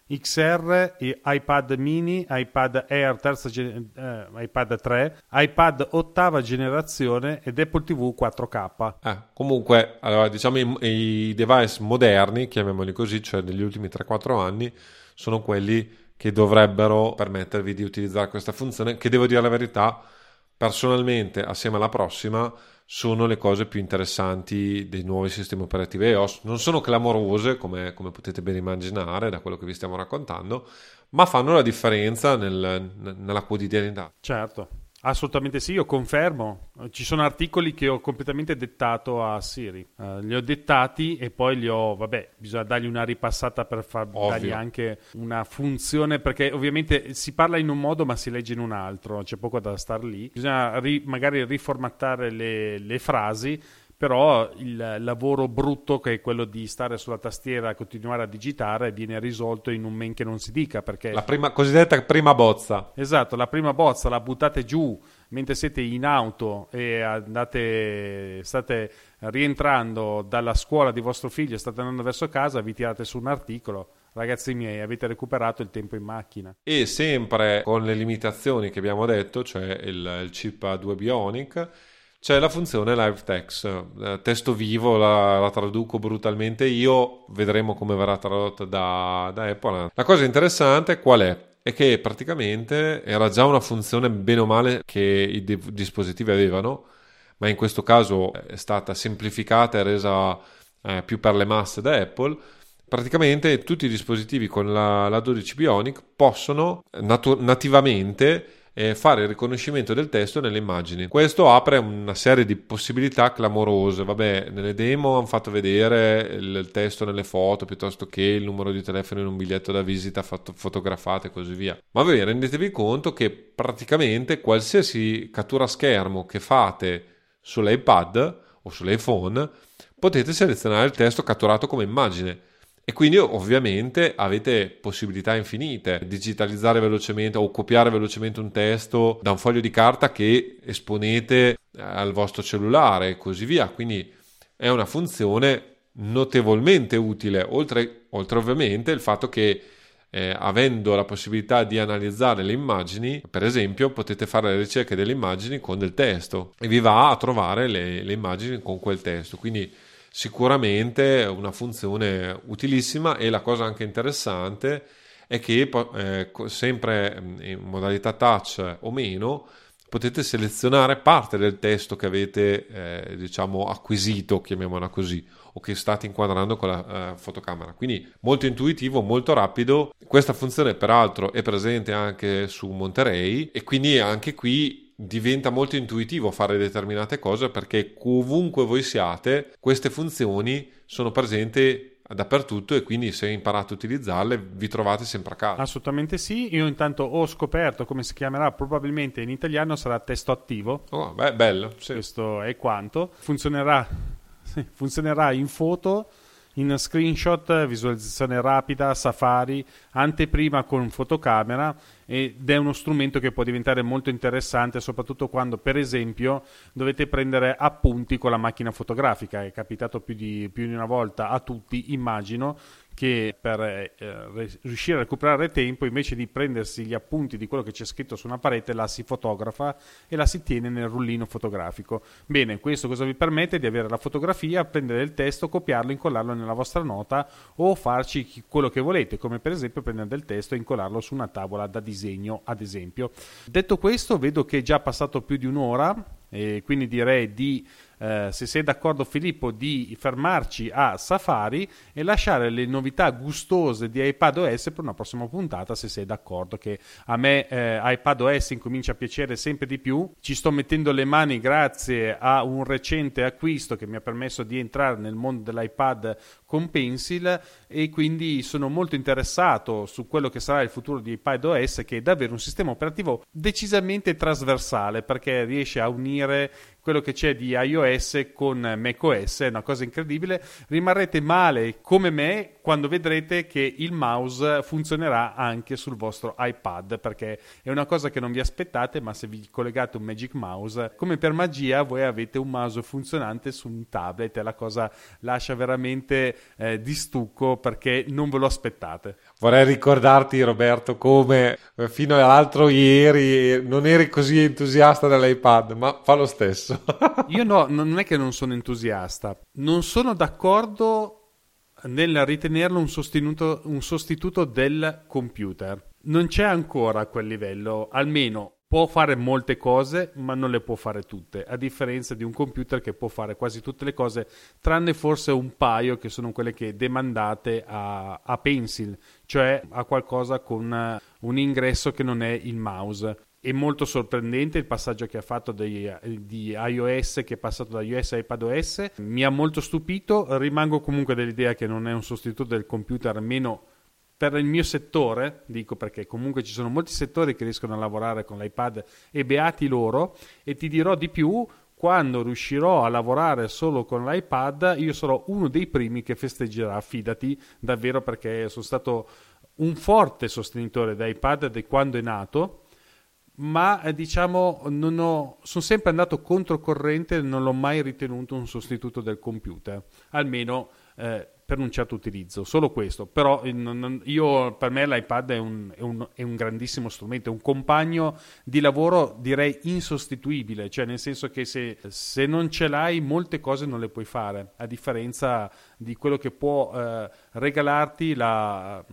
Speaker 2: XR, iPad mini, iPad Air terza gen- eh, iPad 3, iPad ottava generazione ed Apple TV 4K.
Speaker 1: Eh, comunque, allora, diciamo i, i device moderni, chiamiamoli così, cioè negli ultimi 3-4 anni, sono quelli che dovrebbero permettervi di utilizzare questa funzione, che devo dire la verità personalmente, assieme alla prossima, sono le cose più interessanti dei nuovi sistemi operativi iOS. Non sono clamorose, come, come potete ben immaginare da quello che vi stiamo raccontando, ma fanno la differenza nel, nella quotidianità.
Speaker 2: Certo. Assolutamente sì, io confermo. Ci sono articoli che ho completamente dettato a Siri. Uh, li ho dettati e poi li ho, vabbè, bisogna dargli una ripassata per far, dargli anche una funzione, perché ovviamente si parla in un modo ma si legge in un altro, c'è poco da star lì. Bisogna ri, magari riformattare le, le frasi però il lavoro brutto che è quello di stare sulla tastiera e continuare a digitare viene risolto in un men che non si dica perché
Speaker 1: la prima, cosiddetta prima bozza
Speaker 2: esatto la prima bozza la buttate giù mentre siete in auto e andate, state rientrando dalla scuola di vostro figlio e state andando verso casa vi tirate su un articolo ragazzi miei, avete recuperato il tempo in macchina.
Speaker 1: E sempre con le limitazioni che abbiamo detto, cioè il, il chip A2 Bionic, c'è la funzione live text, eh, testo vivo, la, la, traduco brutalmente io, vedremo come verrà tradotta da, da Apple. La cosa interessante qual è? È che praticamente era già una funzione bene o male che i di- dispositivi avevano, ma in questo caso è stata semplificata e resa eh, più per le masse da Apple. Praticamente tutti i dispositivi con la, la 12 Bionic possono natu- nativamente eh, fare il riconoscimento del testo nelle immagini. Questo apre una serie di possibilità clamorose. Vabbè, nelle demo hanno fatto vedere il, testo nelle foto piuttosto che il numero di telefono in un biglietto da visita fatto, fotografato e così via. Ma voi rendetevi conto che praticamente qualsiasi cattura schermo che fate sull'iPad o sull'iPhone potete selezionare il testo catturato come immagine e quindi ovviamente avete possibilità infinite, digitalizzare velocemente o copiare velocemente un testo da un foglio di carta che esponete eh, al vostro cellulare e così via. Quindi è una funzione notevolmente utile, oltre, oltre ovviamente il fatto che eh, avendo la possibilità di analizzare le immagini, per esempio, potete fare le ricerche delle immagini con del testo e vi va a trovare le, le immagini con quel testo. Quindi sicuramente una funzione utilissima e la cosa anche interessante è che eh, sempre mm, in modalità touch o meno potete selezionare parte del testo che avete eh, diciamo acquisito, chiamiamola così, o che state inquadrando con la eh, fotocamera. Quindi molto intuitivo, molto rapido. Questa funzione peraltro è presente anche su Monterey e quindi anche qui diventa molto intuitivo fare determinate cose perché ovunque voi siate queste funzioni sono presenti dappertutto e quindi se imparate a utilizzarle vi trovate sempre a casa.
Speaker 2: Assolutamente sì, io intanto ho scoperto come si chiamerà, probabilmente in italiano sarà testo attivo.
Speaker 1: Oh, beh, bello.
Speaker 2: Sì. Questo è quanto. Funzionerà, funzionerà in foto in screenshot, visualizzazione rapida, Safari, anteprima con fotocamera ed è uno strumento che può diventare molto interessante soprattutto quando per esempio dovete prendere appunti con la macchina fotografica. È capitato più di, più di una volta a tutti, immagino, che per eh, riuscire a recuperare tempo, invece di prendersi gli appunti di quello che c'è scritto su una parete, la si fotografa e la si tiene nel rullino fotografico. Bene, questo cosa vi permette? Di avere la fotografia, prendere il testo, copiarlo, incollarlo nella vostra nota o farci quello che volete, come per esempio prendere del testo e incollarlo su una tavola da disegno, ad esempio. Detto questo, vedo che è già passato più di un'ora e quindi direi di eh, se sei d'accordo Filippo, di fermarci a Safari e lasciare le novità gustose di iPadOS per una prossima puntata, se sei d'accordo, che a me eh, iPadOS incomincia a piacere sempre di più. Ci sto mettendo le mani grazie a un recente acquisto che mi ha permesso di entrare nel mondo dell'iPad con Pencil e quindi sono molto interessato su quello che sarà il futuro di iPadOS che è davvero un sistema operativo decisamente trasversale perché riesce a unire quello che c'è di iOS con macOS, è una cosa incredibile. Rimarrete male come me quando vedrete che il mouse funzionerà anche sul vostro iPad, perché è una cosa che non vi aspettate, ma se vi collegate un Magic Mouse, come per magia, voi avete un mouse funzionante su un tablet e la cosa lascia veramente eh, di stucco perché non ve lo aspettate.
Speaker 1: Vorrei ricordarti, Roberto, come eh, fino all'altro ieri non eri così entusiasta dell'iPad, ma fa lo stesso.
Speaker 2: Io no, non è che non sono entusiasta, non sono d'accordo nel ritenerlo un un sostituto del computer. Non c'è ancora a quel livello, almeno può fare molte cose, ma non le può fare tutte, a differenza di un computer che può fare quasi tutte le cose, tranne forse un paio che sono quelle che demandate a, a Pencil, cioè a qualcosa con un ingresso che non è il mouse. È molto sorprendente il passaggio che ha fatto di, di, iOS che è passato da iOS a iPadOS mi ha molto stupito. Rimango comunque dell'idea che non è un sostituto del computer almeno per il mio settore dico perché comunque ci sono molti settori che riescono a lavorare con l'iPad e beati loro e ti dirò di più quando riuscirò a lavorare solo con l'iPad io sarò uno dei primi che festeggerà fidati davvero perché sono stato un forte sostenitore di quando è nato ma eh, diciamo ho, sono sempre andato controcorrente non l'ho mai ritenuto un sostituto del computer, almeno eh, per un certo utilizzo, solo questo. Però io, per me l'iPad è un, è, un, è un, grandissimo strumento, è un compagno di lavoro direi insostituibile, cioè nel senso che se, se non ce l'hai molte cose non le puoi fare, a differenza di quello che può eh, regalarti la,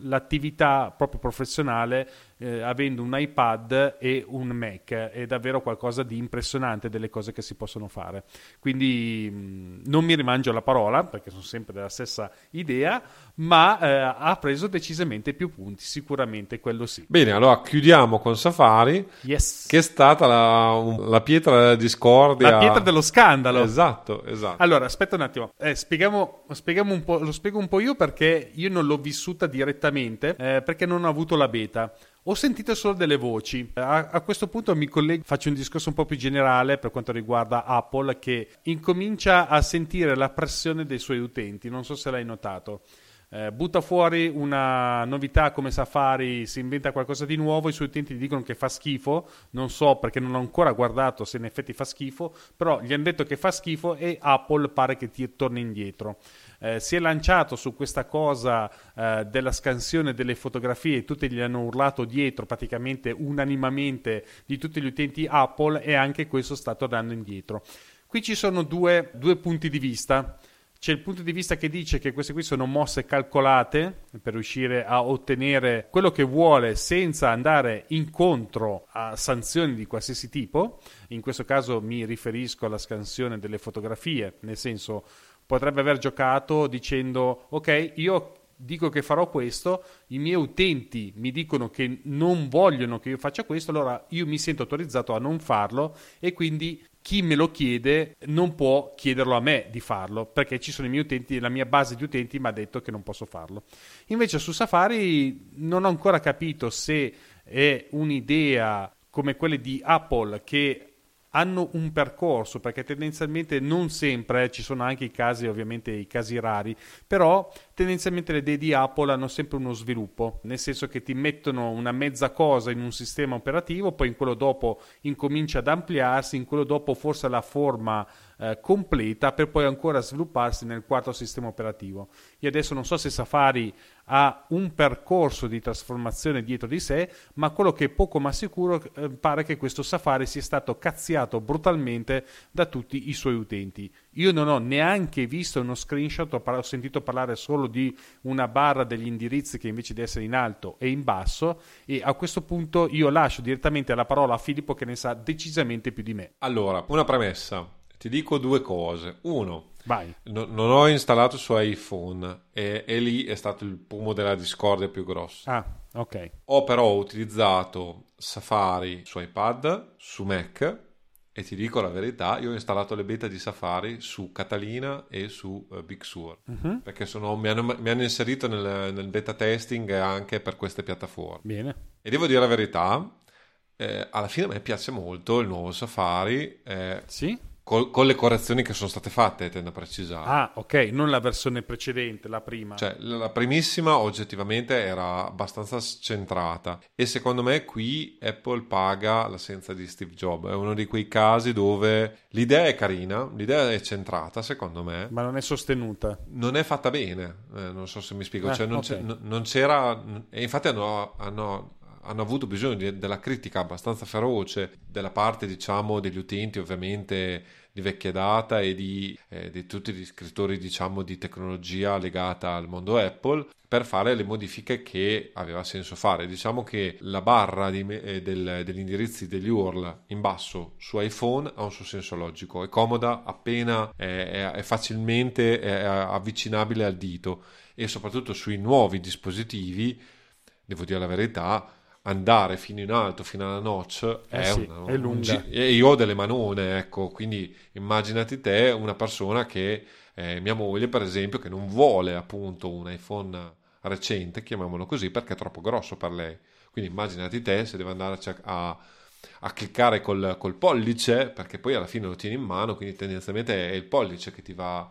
Speaker 2: l'attività proprio professionale eh, avendo un iPad e un Mac. È davvero qualcosa di impressionante delle cose che si possono fare. Quindi mh, non mi rimangio la parola perché sono sempre della stessa idea ma eh, ha preso decisamente più punti sicuramente quello sì.
Speaker 1: Bene allora chiudiamo con Safari
Speaker 2: yes.
Speaker 1: che è stata la, la pietra della discordia.
Speaker 2: La pietra dello scandalo.
Speaker 1: Esatto esatto.
Speaker 2: Allora aspetta un attimo. Eh, spieghiamo, spieghiamo un po' lo spiego un po' io perché io non l'ho vissuta direttamente eh, perché non ho avuto la beta ho sentito solo delle voci. A, a, questo punto mi collego, faccio un discorso un po' più generale per quanto riguarda Apple che incomincia a sentire la pressione dei suoi utenti. Non so se l'hai notato. Eh, butta fuori una novità come Safari, si inventa qualcosa di nuovo, i suoi utenti dicono che fa schifo, non so perché non ho ancora guardato se in effetti fa schifo, però gli hanno detto che fa schifo e Apple pare che ti torni indietro eh, si è lanciato su questa cosa eh, della scansione delle fotografie, tutti gli hanno urlato dietro praticamente unanimamente di tutti gli utenti Apple e anche questo sta tornando indietro. Qui ci sono due, due punti di vista. C'è il punto di vista che dice che queste qui sono mosse calcolate per riuscire a ottenere quello che vuole senza andare incontro a sanzioni di qualsiasi tipo. In questo caso mi riferisco alla scansione delle fotografie, nel senso potrebbe aver giocato dicendo ok, io dico che farò questo, i miei utenti mi dicono che non vogliono che io faccia questo, allora io mi sento autorizzato a non farlo e quindi chi me lo chiede non può chiederlo a me di farlo perché ci sono i miei utenti, la mia base di utenti mi ha detto che non posso farlo. Invece su Safari non ho ancora capito se è un'idea come quelle di Apple che hanno un percorso, perché tendenzialmente non sempre, eh, ci sono anche i casi, ovviamente i casi rari, però tendenzialmente le idee di Apple hanno sempre uno sviluppo, nel senso che ti mettono una mezza cosa in un sistema operativo, poi in quello dopo incomincia ad ampliarsi, in quello dopo forse la forma eh, completa per poi ancora svilupparsi nel quarto sistema operativo. Io adesso non so se Safari ha un percorso di trasformazione dietro di sé, ma quello che è poco ma sicuro eh, pare che questo Safari sia stato cazziato brutalmente da tutti i suoi utenti. Io non ho neanche visto uno screenshot, ho, par- ho sentito parlare solo di una barra degli indirizzi che invece di essere in alto è in basso e a questo punto io lascio direttamente la parola a Filippo che ne sa decisamente più di me.
Speaker 1: Allora, una premessa. Ti dico due cose. Uno, no- non ho installato su iPhone e, e lì è stato il pomo della discordia più grosso.
Speaker 2: Ah, ok.
Speaker 1: Ho però utilizzato Safari su iPad, su Mac e ti dico la verità, io ho installato le beta di Safari su Catalina e su eh, Big Sur
Speaker 2: Mhm.
Speaker 1: perché sono- mi, hanno, mi hanno inserito nel, nel beta testing anche per queste piattaforme.
Speaker 2: Bene.
Speaker 1: E devo dire la verità, eh, alla fine a me piace molto il nuovo Safari eh,
Speaker 2: Sì?
Speaker 1: Col- con le correzioni che sono state fatte, tendo a precisare.
Speaker 2: Ah, ok, non la versione precedente, la prima.
Speaker 1: Cioè, la primissima oggettivamente era abbastanza scentrata e secondo me qui Apple paga l'assenza di Steve Jobs. È uno di quei casi dove l'idea è carina, l'idea è centrata secondo me,
Speaker 2: Ma non è sostenuta.
Speaker 1: non è fatta bene, eh, non so se mi spiego,
Speaker 2: Eh,
Speaker 1: cioè, non,
Speaker 2: ok.
Speaker 1: c'è- non- non c'era, e infatti hanno, hanno- hanno avuto bisogno di- della critica abbastanza feroce della parte, diciamo, degli utenti ovviamente di vecchia data e di, eh, di tutti gli scrittori, diciamo, di tecnologia legata al mondo Apple per fare le modifiche che aveva senso fare. Diciamo che la barra di eh, del- degli indirizzi degli URL in basso su iPhone ha un suo senso logico, è comoda appena è, è- è facilmente è avvicinabile al dito e soprattutto sui nuovi dispositivi, devo dire la verità, andare fino in alto, fino alla notch,
Speaker 2: Eh
Speaker 1: è,
Speaker 2: sì,
Speaker 1: una-
Speaker 2: è
Speaker 1: un
Speaker 2: lunga.
Speaker 1: e io ho delle manone, ecco, quindi immaginati te una persona che, eh, mia moglie per esempio, che non vuole appunto un iPhone recente, chiamiamolo così, perché è troppo grosso per lei. Quindi immaginati te se deve andare a, a- a cliccare col, col pollice, perché poi alla fine lo tieni in mano, quindi tendenzialmente è il pollice che ti va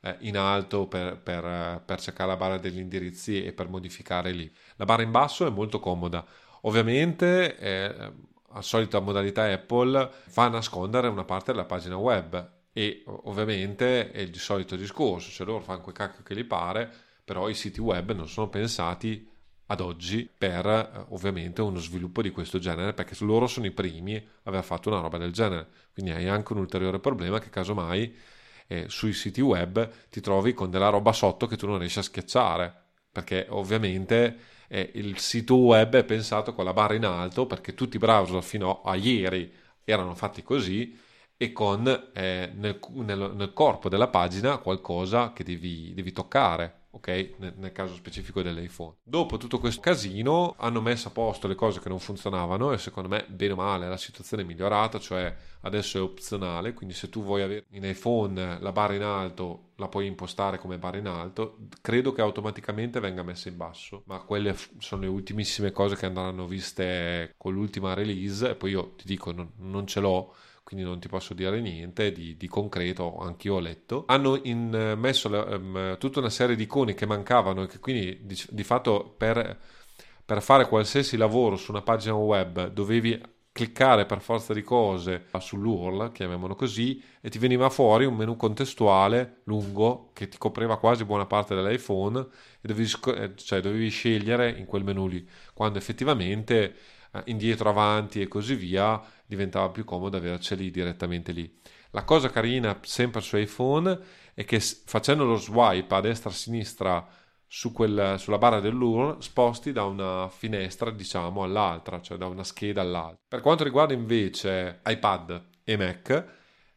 Speaker 1: eh, in alto per, per, per cercare la barra degli indirizzi e per modificare lì. La barra in basso è molto comoda. Ovviamente, eh, a solita modalità Apple, fa nascondere una parte della pagina web e ovviamente è il solito discorso, cioè loro fanno quel cacchio che gli pare, però i siti web non sono pensati ad oggi per eh, ovviamente uno sviluppo di questo genere, perché loro sono i primi a aver fatto una roba del genere. Quindi hai anche un ulteriore problema che casomai eh, sui siti web ti trovi con della roba sotto che tu non riesci a schiacciare, perché ovviamente eh, il sito web è pensato con la barra in alto, perché tutti i browser fino a ieri erano fatti così e con eh, nel, nel- nel corpo della pagina qualcosa che devi, devi toccare. Ok, nel, nel caso specifico dell'iPhone. Dopo tutto questo casino hanno messo a posto le cose che non funzionavano e secondo me, bene o male, la situazione è migliorata, cioè adesso è opzionale, quindi se tu vuoi avere in iPhone la barra in alto, la puoi impostare come barra in alto, credo che automaticamente venga messa in basso, ma quelle sono le ultimissime cose che andranno viste con l'ultima release e poi io ti dico non, non ce l'ho quindi non ti posso dire niente di, di concreto, anch'io ho letto. Hanno in- eh, messo ehm, tutta una serie di icone che mancavano e che quindi di, di fatto per, per fare qualsiasi lavoro su una pagina web dovevi cliccare per forza di cose sull'URL, chiamiamolo così, e ti veniva fuori un menu contestuale lungo che ti copriva quasi buona parte dell'iPhone e dovevi, eh, cioè, dovevi scegliere in quel menu lì, quando effettivamente eh, indietro, avanti e così via diventava più comodo averceli direttamente lì. La cosa carina sempre su iPhone è che facendo lo swipe a destra e a sinistra su quel- sulla barra dell'URL sposti da una finestra diciamo all'altra, cioè da una scheda all'altra. Per quanto riguarda invece iPad e Mac,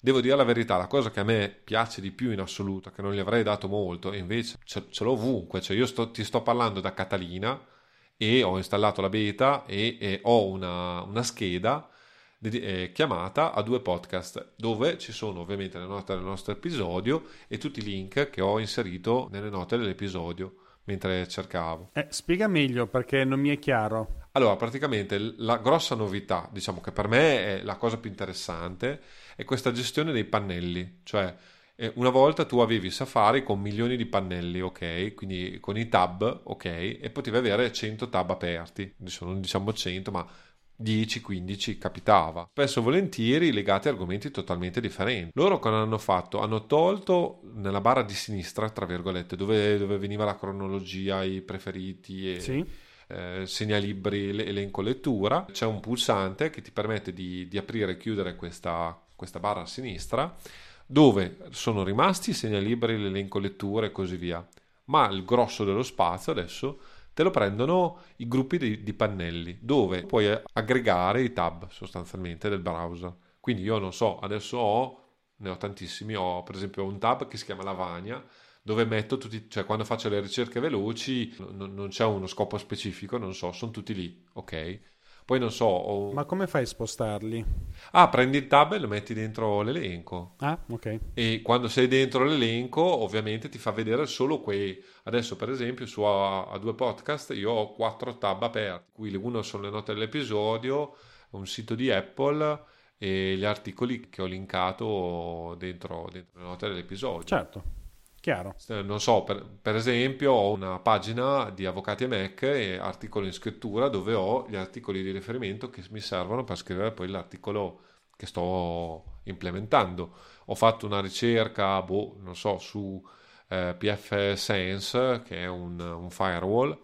Speaker 1: devo dire la verità, la cosa che a me piace di più in assoluto, che non gli avrei dato molto, e invece ce, ce l'ho ovunque, cioè io sto- ti sto parlando da Catalina e ho installato la beta e, e ho una, una scheda eh, chiamata a due podcast dove ci sono ovviamente le note del nostro episodio e tutti i link che ho inserito nelle note dell'episodio mentre cercavo.
Speaker 2: Eh, spiega meglio perché non mi è chiaro.
Speaker 1: Allora, praticamente la grossa novità, diciamo che per me è la cosa più interessante, è questa gestione dei pannelli, cioè eh, una volta tu avevi Safari con milioni di pannelli, ok? Quindi con i tab, ok? E potevi avere 100 tab aperti, adesso non diciamo 100, ma 10-15 capitava, spesso volentieri legati a argomenti totalmente differenti. Loro cosa hanno fatto? Hanno tolto nella barra di sinistra, tra virgolette, dove, dove veniva la cronologia, i preferiti e sì. eh, segnalibri, elenco lettura, c'è un pulsante che ti permette di, di aprire e chiudere questa, questa barra a sinistra dove sono rimasti i segnalibri, l'elenco lettura e così via, ma il grosso dello spazio adesso te lo prendono i gruppi di, di, pannelli dove puoi aggregare i tab sostanzialmente del browser. Quindi io non so, adesso ho, ne ho tantissimi, ho per esempio un tab che si chiama Lavagna dove metto tutti, cioè quando faccio le ricerche veloci non, non c'è uno scopo specifico, non so, sono tutti lì, ok? Poi non so. Ho...
Speaker 2: Ma come fai a spostarli?
Speaker 1: Ah, prendi il tab e lo metti dentro l'elenco.
Speaker 2: Ah, ok.
Speaker 1: E quando sei dentro l'elenco, ovviamente ti fa vedere solo quei. Adesso, per esempio, su a, a due podcast io ho quattro tab aperti. Qui uno sono le note dell'episodio, un sito di Apple e gli articoli che ho linkato dentro, dentro le note dell'episodio.
Speaker 2: Certo. Chiaro.
Speaker 1: Non so, per, per, esempio ho una pagina di Avvocati e Mac e articolo in scrittura dove ho gli articoli di riferimento che mi servono per scrivere poi l'articolo che sto implementando. Ho fatto una ricerca, boh, non so, su eh, PF Sense, che è un, un firewall.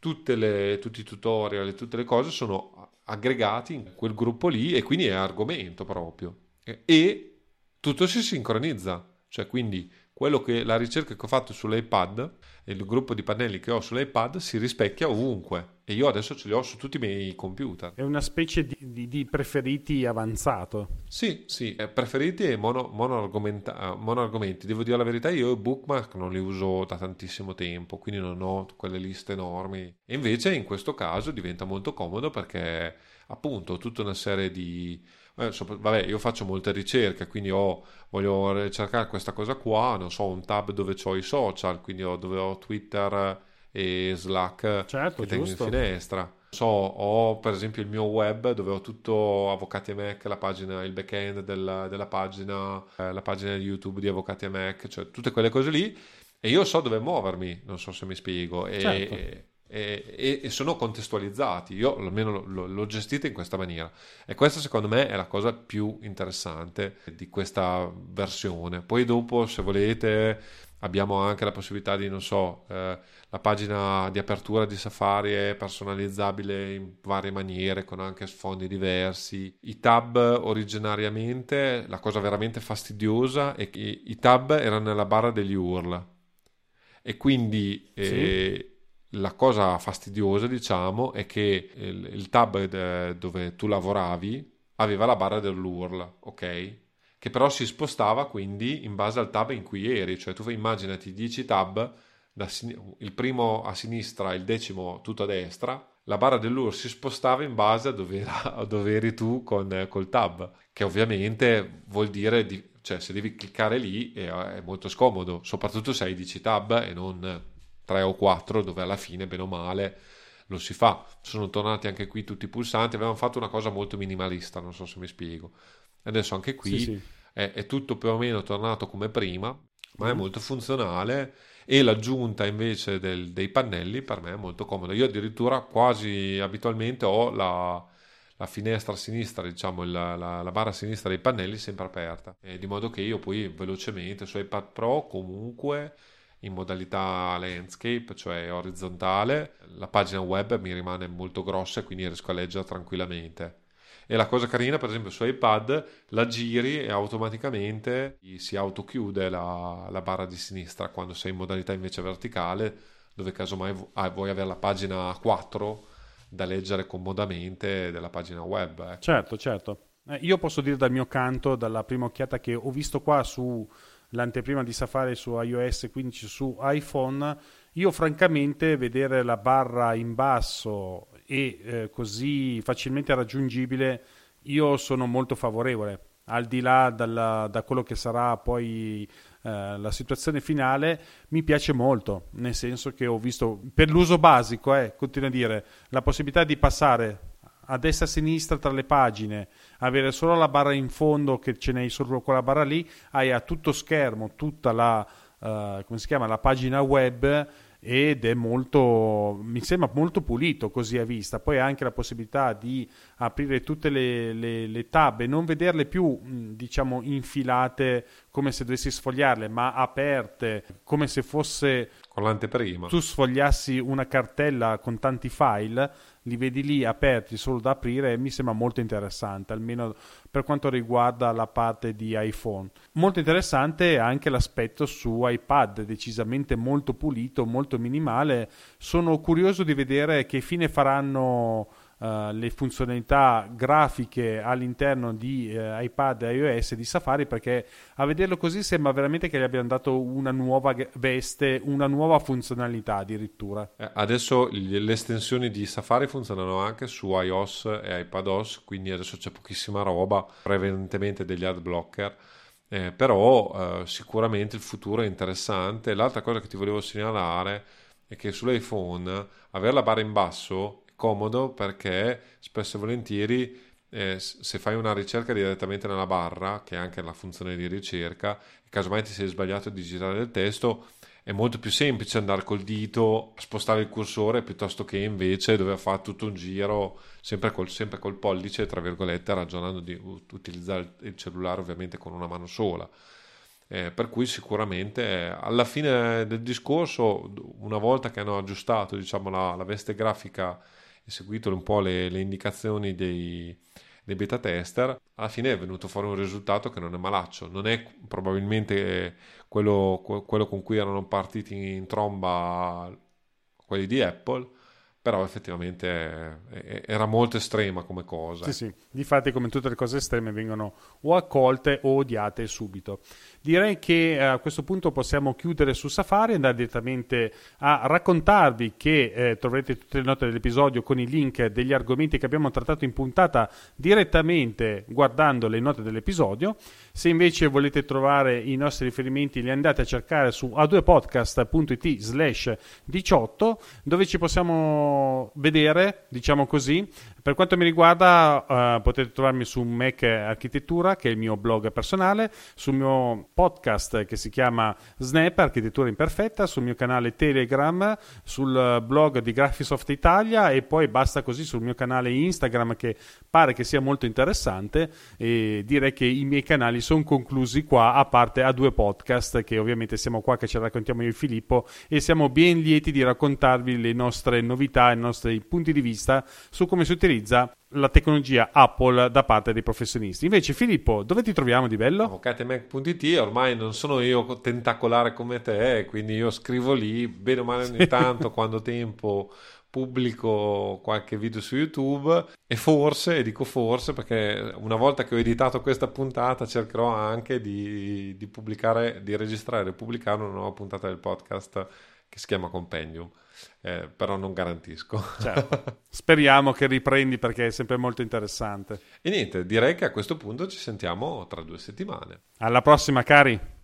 Speaker 1: Le, tutti i tutorial e tutte le cose sono aggregati in quel gruppo lì e quindi è argomento proprio. E, e tutto si sincronizza. Cioè, quindi quello che la ricerca che ho fatto sull'iPad e il gruppo di pannelli che ho sull'iPad si rispecchia ovunque e io adesso ce li ho su tutti i miei computer.
Speaker 2: È una specie di, di, di preferiti avanzato.
Speaker 1: Sì, sì, preferiti e mono, monoargomenti. Devo dire la verità, io Bookmark non li uso da tantissimo tempo, quindi non ho quelle liste enormi. E invece in questo caso diventa molto comodo perché appunto ho tutta una serie di eh, sopra, vabbè, io faccio molte ricerche, quindi ho, voglio cercare questa cosa qua, non so, un tab dove ho i social, quindi ho, dove ho Twitter e Slack
Speaker 2: certo,
Speaker 1: che tengo
Speaker 2: giusto.
Speaker 1: in finestra. So, ho per esempio il mio web dove ho tutto Avvocati e Mac, la pagina, il backend del, della pagina, eh, la pagina di YouTube di Avvocati e Mac, cioè tutte quelle cose lì e io so dove muovermi, non so se mi spiego. E, certo. E, e, e, sono contestualizzati. Io almeno l'ho gestita in questa maniera. E questa secondo me è la cosa più interessante di questa versione. Poi dopo, se volete, abbiamo anche la possibilità di, non so, eh, la pagina di apertura di Safari è personalizzabile in varie maniere, con anche sfondi diversi. I tab originariamente, la cosa veramente fastidiosa è che i tab erano nella barra degli URL. E quindi... Eh, sì la cosa fastidiosa, diciamo, è che il, tab de, dove tu lavoravi aveva la barra dell'URL, ok? Che però si spostava quindi in base al tab in cui eri, cioè tu immaginati 10 tab, da, il primo a sinistra, il decimo tutto a destra, la barra dell'URL si spostava in base a dove, era, a dove eri tu con, col tab, che ovviamente vuol dire, di, cioè se devi cliccare lì è, è molto scomodo, soprattutto se hai 10 tab e non tre o quattro dove alla fine, bene o male, lo si fa. Sono tornati anche qui tutti i pulsanti, avevamo fatto una cosa molto minimalista, non so se mi spiego. Adesso anche qui sì, sì. È, è, tutto più o meno tornato come prima, ma mm. è molto funzionale e l'aggiunta invece del, dei pannelli per me è molto comoda. Io addirittura quasi abitualmente ho la, la finestra a sinistra, diciamo la, la, la, barra a sinistra dei pannelli sempre aperta, e di modo che io poi velocemente su iPad Pro comunque in modalità landscape, cioè orizzontale, la pagina web mi rimane molto grossa e quindi riesco a leggere tranquillamente. E la cosa carina, per esempio, su iPad la giri e automaticamente si autochiude la, la barra di sinistra quando sei in modalità invece verticale, dove casomai ah, vuoi avere la pagina 4 da leggere comodamente della pagina web. Ecco.
Speaker 2: Certo, certo. Eh, io posso dire dal mio canto, dalla prima occhiata che ho visto qua su l'anteprima di Safari su iOS 15 su iPhone, io francamente vedere la barra in basso e eh, così facilmente raggiungibile, io sono molto favorevole. Al di là dalla, da quello che sarà poi eh, la situazione finale, mi piace molto, nel senso che ho visto per l'uso basico, eh, continuo a dire, la possibilità di passare a destra e a sinistra tra le pagine, avere solo la barra in fondo che ce n'hai solo quella barra lì, hai a tutto schermo tutta la, uh, chiama, la pagina web ed è molto, mi sembra molto pulito così a vista. Poi anche la possibilità di aprire tutte le, le, le tab e non vederle più, diciamo, infilate come se dovessi sfogliarle, ma aperte come se fosse
Speaker 1: con l'anteprima.
Speaker 2: Tu sfogliassi una cartella con tanti file, li vedi lì aperti solo da aprire e mi sembra molto interessante, almeno per quanto riguarda la parte di iPhone. Molto interessante anche l'aspetto su iPad, decisamente molto pulito, molto minimale. Sono curioso di vedere che fine faranno Uh, le funzionalità grafiche all'interno di uh, iPad e iOS di Safari perché a vederlo così sembra veramente che gli abbiano dato una nuova veste, una nuova funzionalità addirittura.
Speaker 1: Eh, adesso le estensioni di Safari funzionano anche su iOS e iPadOS, quindi adesso c'è pochissima roba, prevalentemente degli ad blocker. Eh, però eh, sicuramente il futuro è interessante. L'altra cosa che ti volevo segnalare è che sull'iPhone avere la barra in basso comodo perché spesso e volentieri eh, se fai una ricerca direttamente nella barra, che è anche la funzione di ricerca, casomai ti sei sbagliato a digitare il testo, è molto più semplice andare col dito a spostare il cursore piuttosto che invece dover fare tutto un giro sempre col, sempre col pollice, tra virgolette, ragionando di utilizzare il cellulare ovviamente con una mano sola. Eh, per cui sicuramente alla fine del discorso, una volta che hanno aggiustato diciamo, la, la veste grafica seguito un po' le, le indicazioni dei, dei, beta tester, alla fine è venuto fuori un risultato che non è malaccio, non è probabilmente quello, quello con cui erano partiti in tromba quelli di Apple, però effettivamente era molto estrema come cosa.
Speaker 2: Sì, sì, difatti come tutte le cose estreme vengono o accolte o odiate subito. Direi che eh, a questo punto possiamo chiudere su Safari e andare direttamente a raccontarvi che eh, troverete tutte le note dell'episodio con i link degli argomenti che abbiamo trattato in puntata direttamente guardando le note dell'episodio. Se invece volete trovare i nostri riferimenti li andate a cercare su a2podcast.it slash 18 dove ci possiamo vedere, diciamo così, per quanto mi riguarda, uh, potete trovarmi su Mac Architettura, che è il mio blog personale, sul mio podcast che si chiama Snap Architettura Imperfetta, sul mio canale Telegram, sul blog di Graphisoft Italia e poi basta così sul mio canale Instagram che pare che sia molto interessante e direi che i miei canali sono conclusi qua, a parte a due podcast che ovviamente siamo qua che ci raccontiamo io e Filippo e siamo ben lieti di raccontarvi le nostre novità, i nostri punti di vista su come si utilizza utilizza la tecnologia Apple da parte dei professionisti. Invece, Filippo, dove ti troviamo di bello?
Speaker 1: Avvocatemac.it, ormai non sono io tentacolare come te, quindi io scrivo lì, bene o male ogni tanto, quando tempo pubblico qualche video su YouTube e forse, e dico forse perché una volta che ho editato questa puntata cercherò anche di, di pubblicare, di registrare e pubblicare una nuova puntata del podcast che si chiama Compendium eh, però non garantisco.
Speaker 2: Certo. Speriamo che riprendi perché è sempre molto interessante.
Speaker 1: E niente, direi che a questo punto ci sentiamo tra due settimane.
Speaker 2: Alla prossima, cari!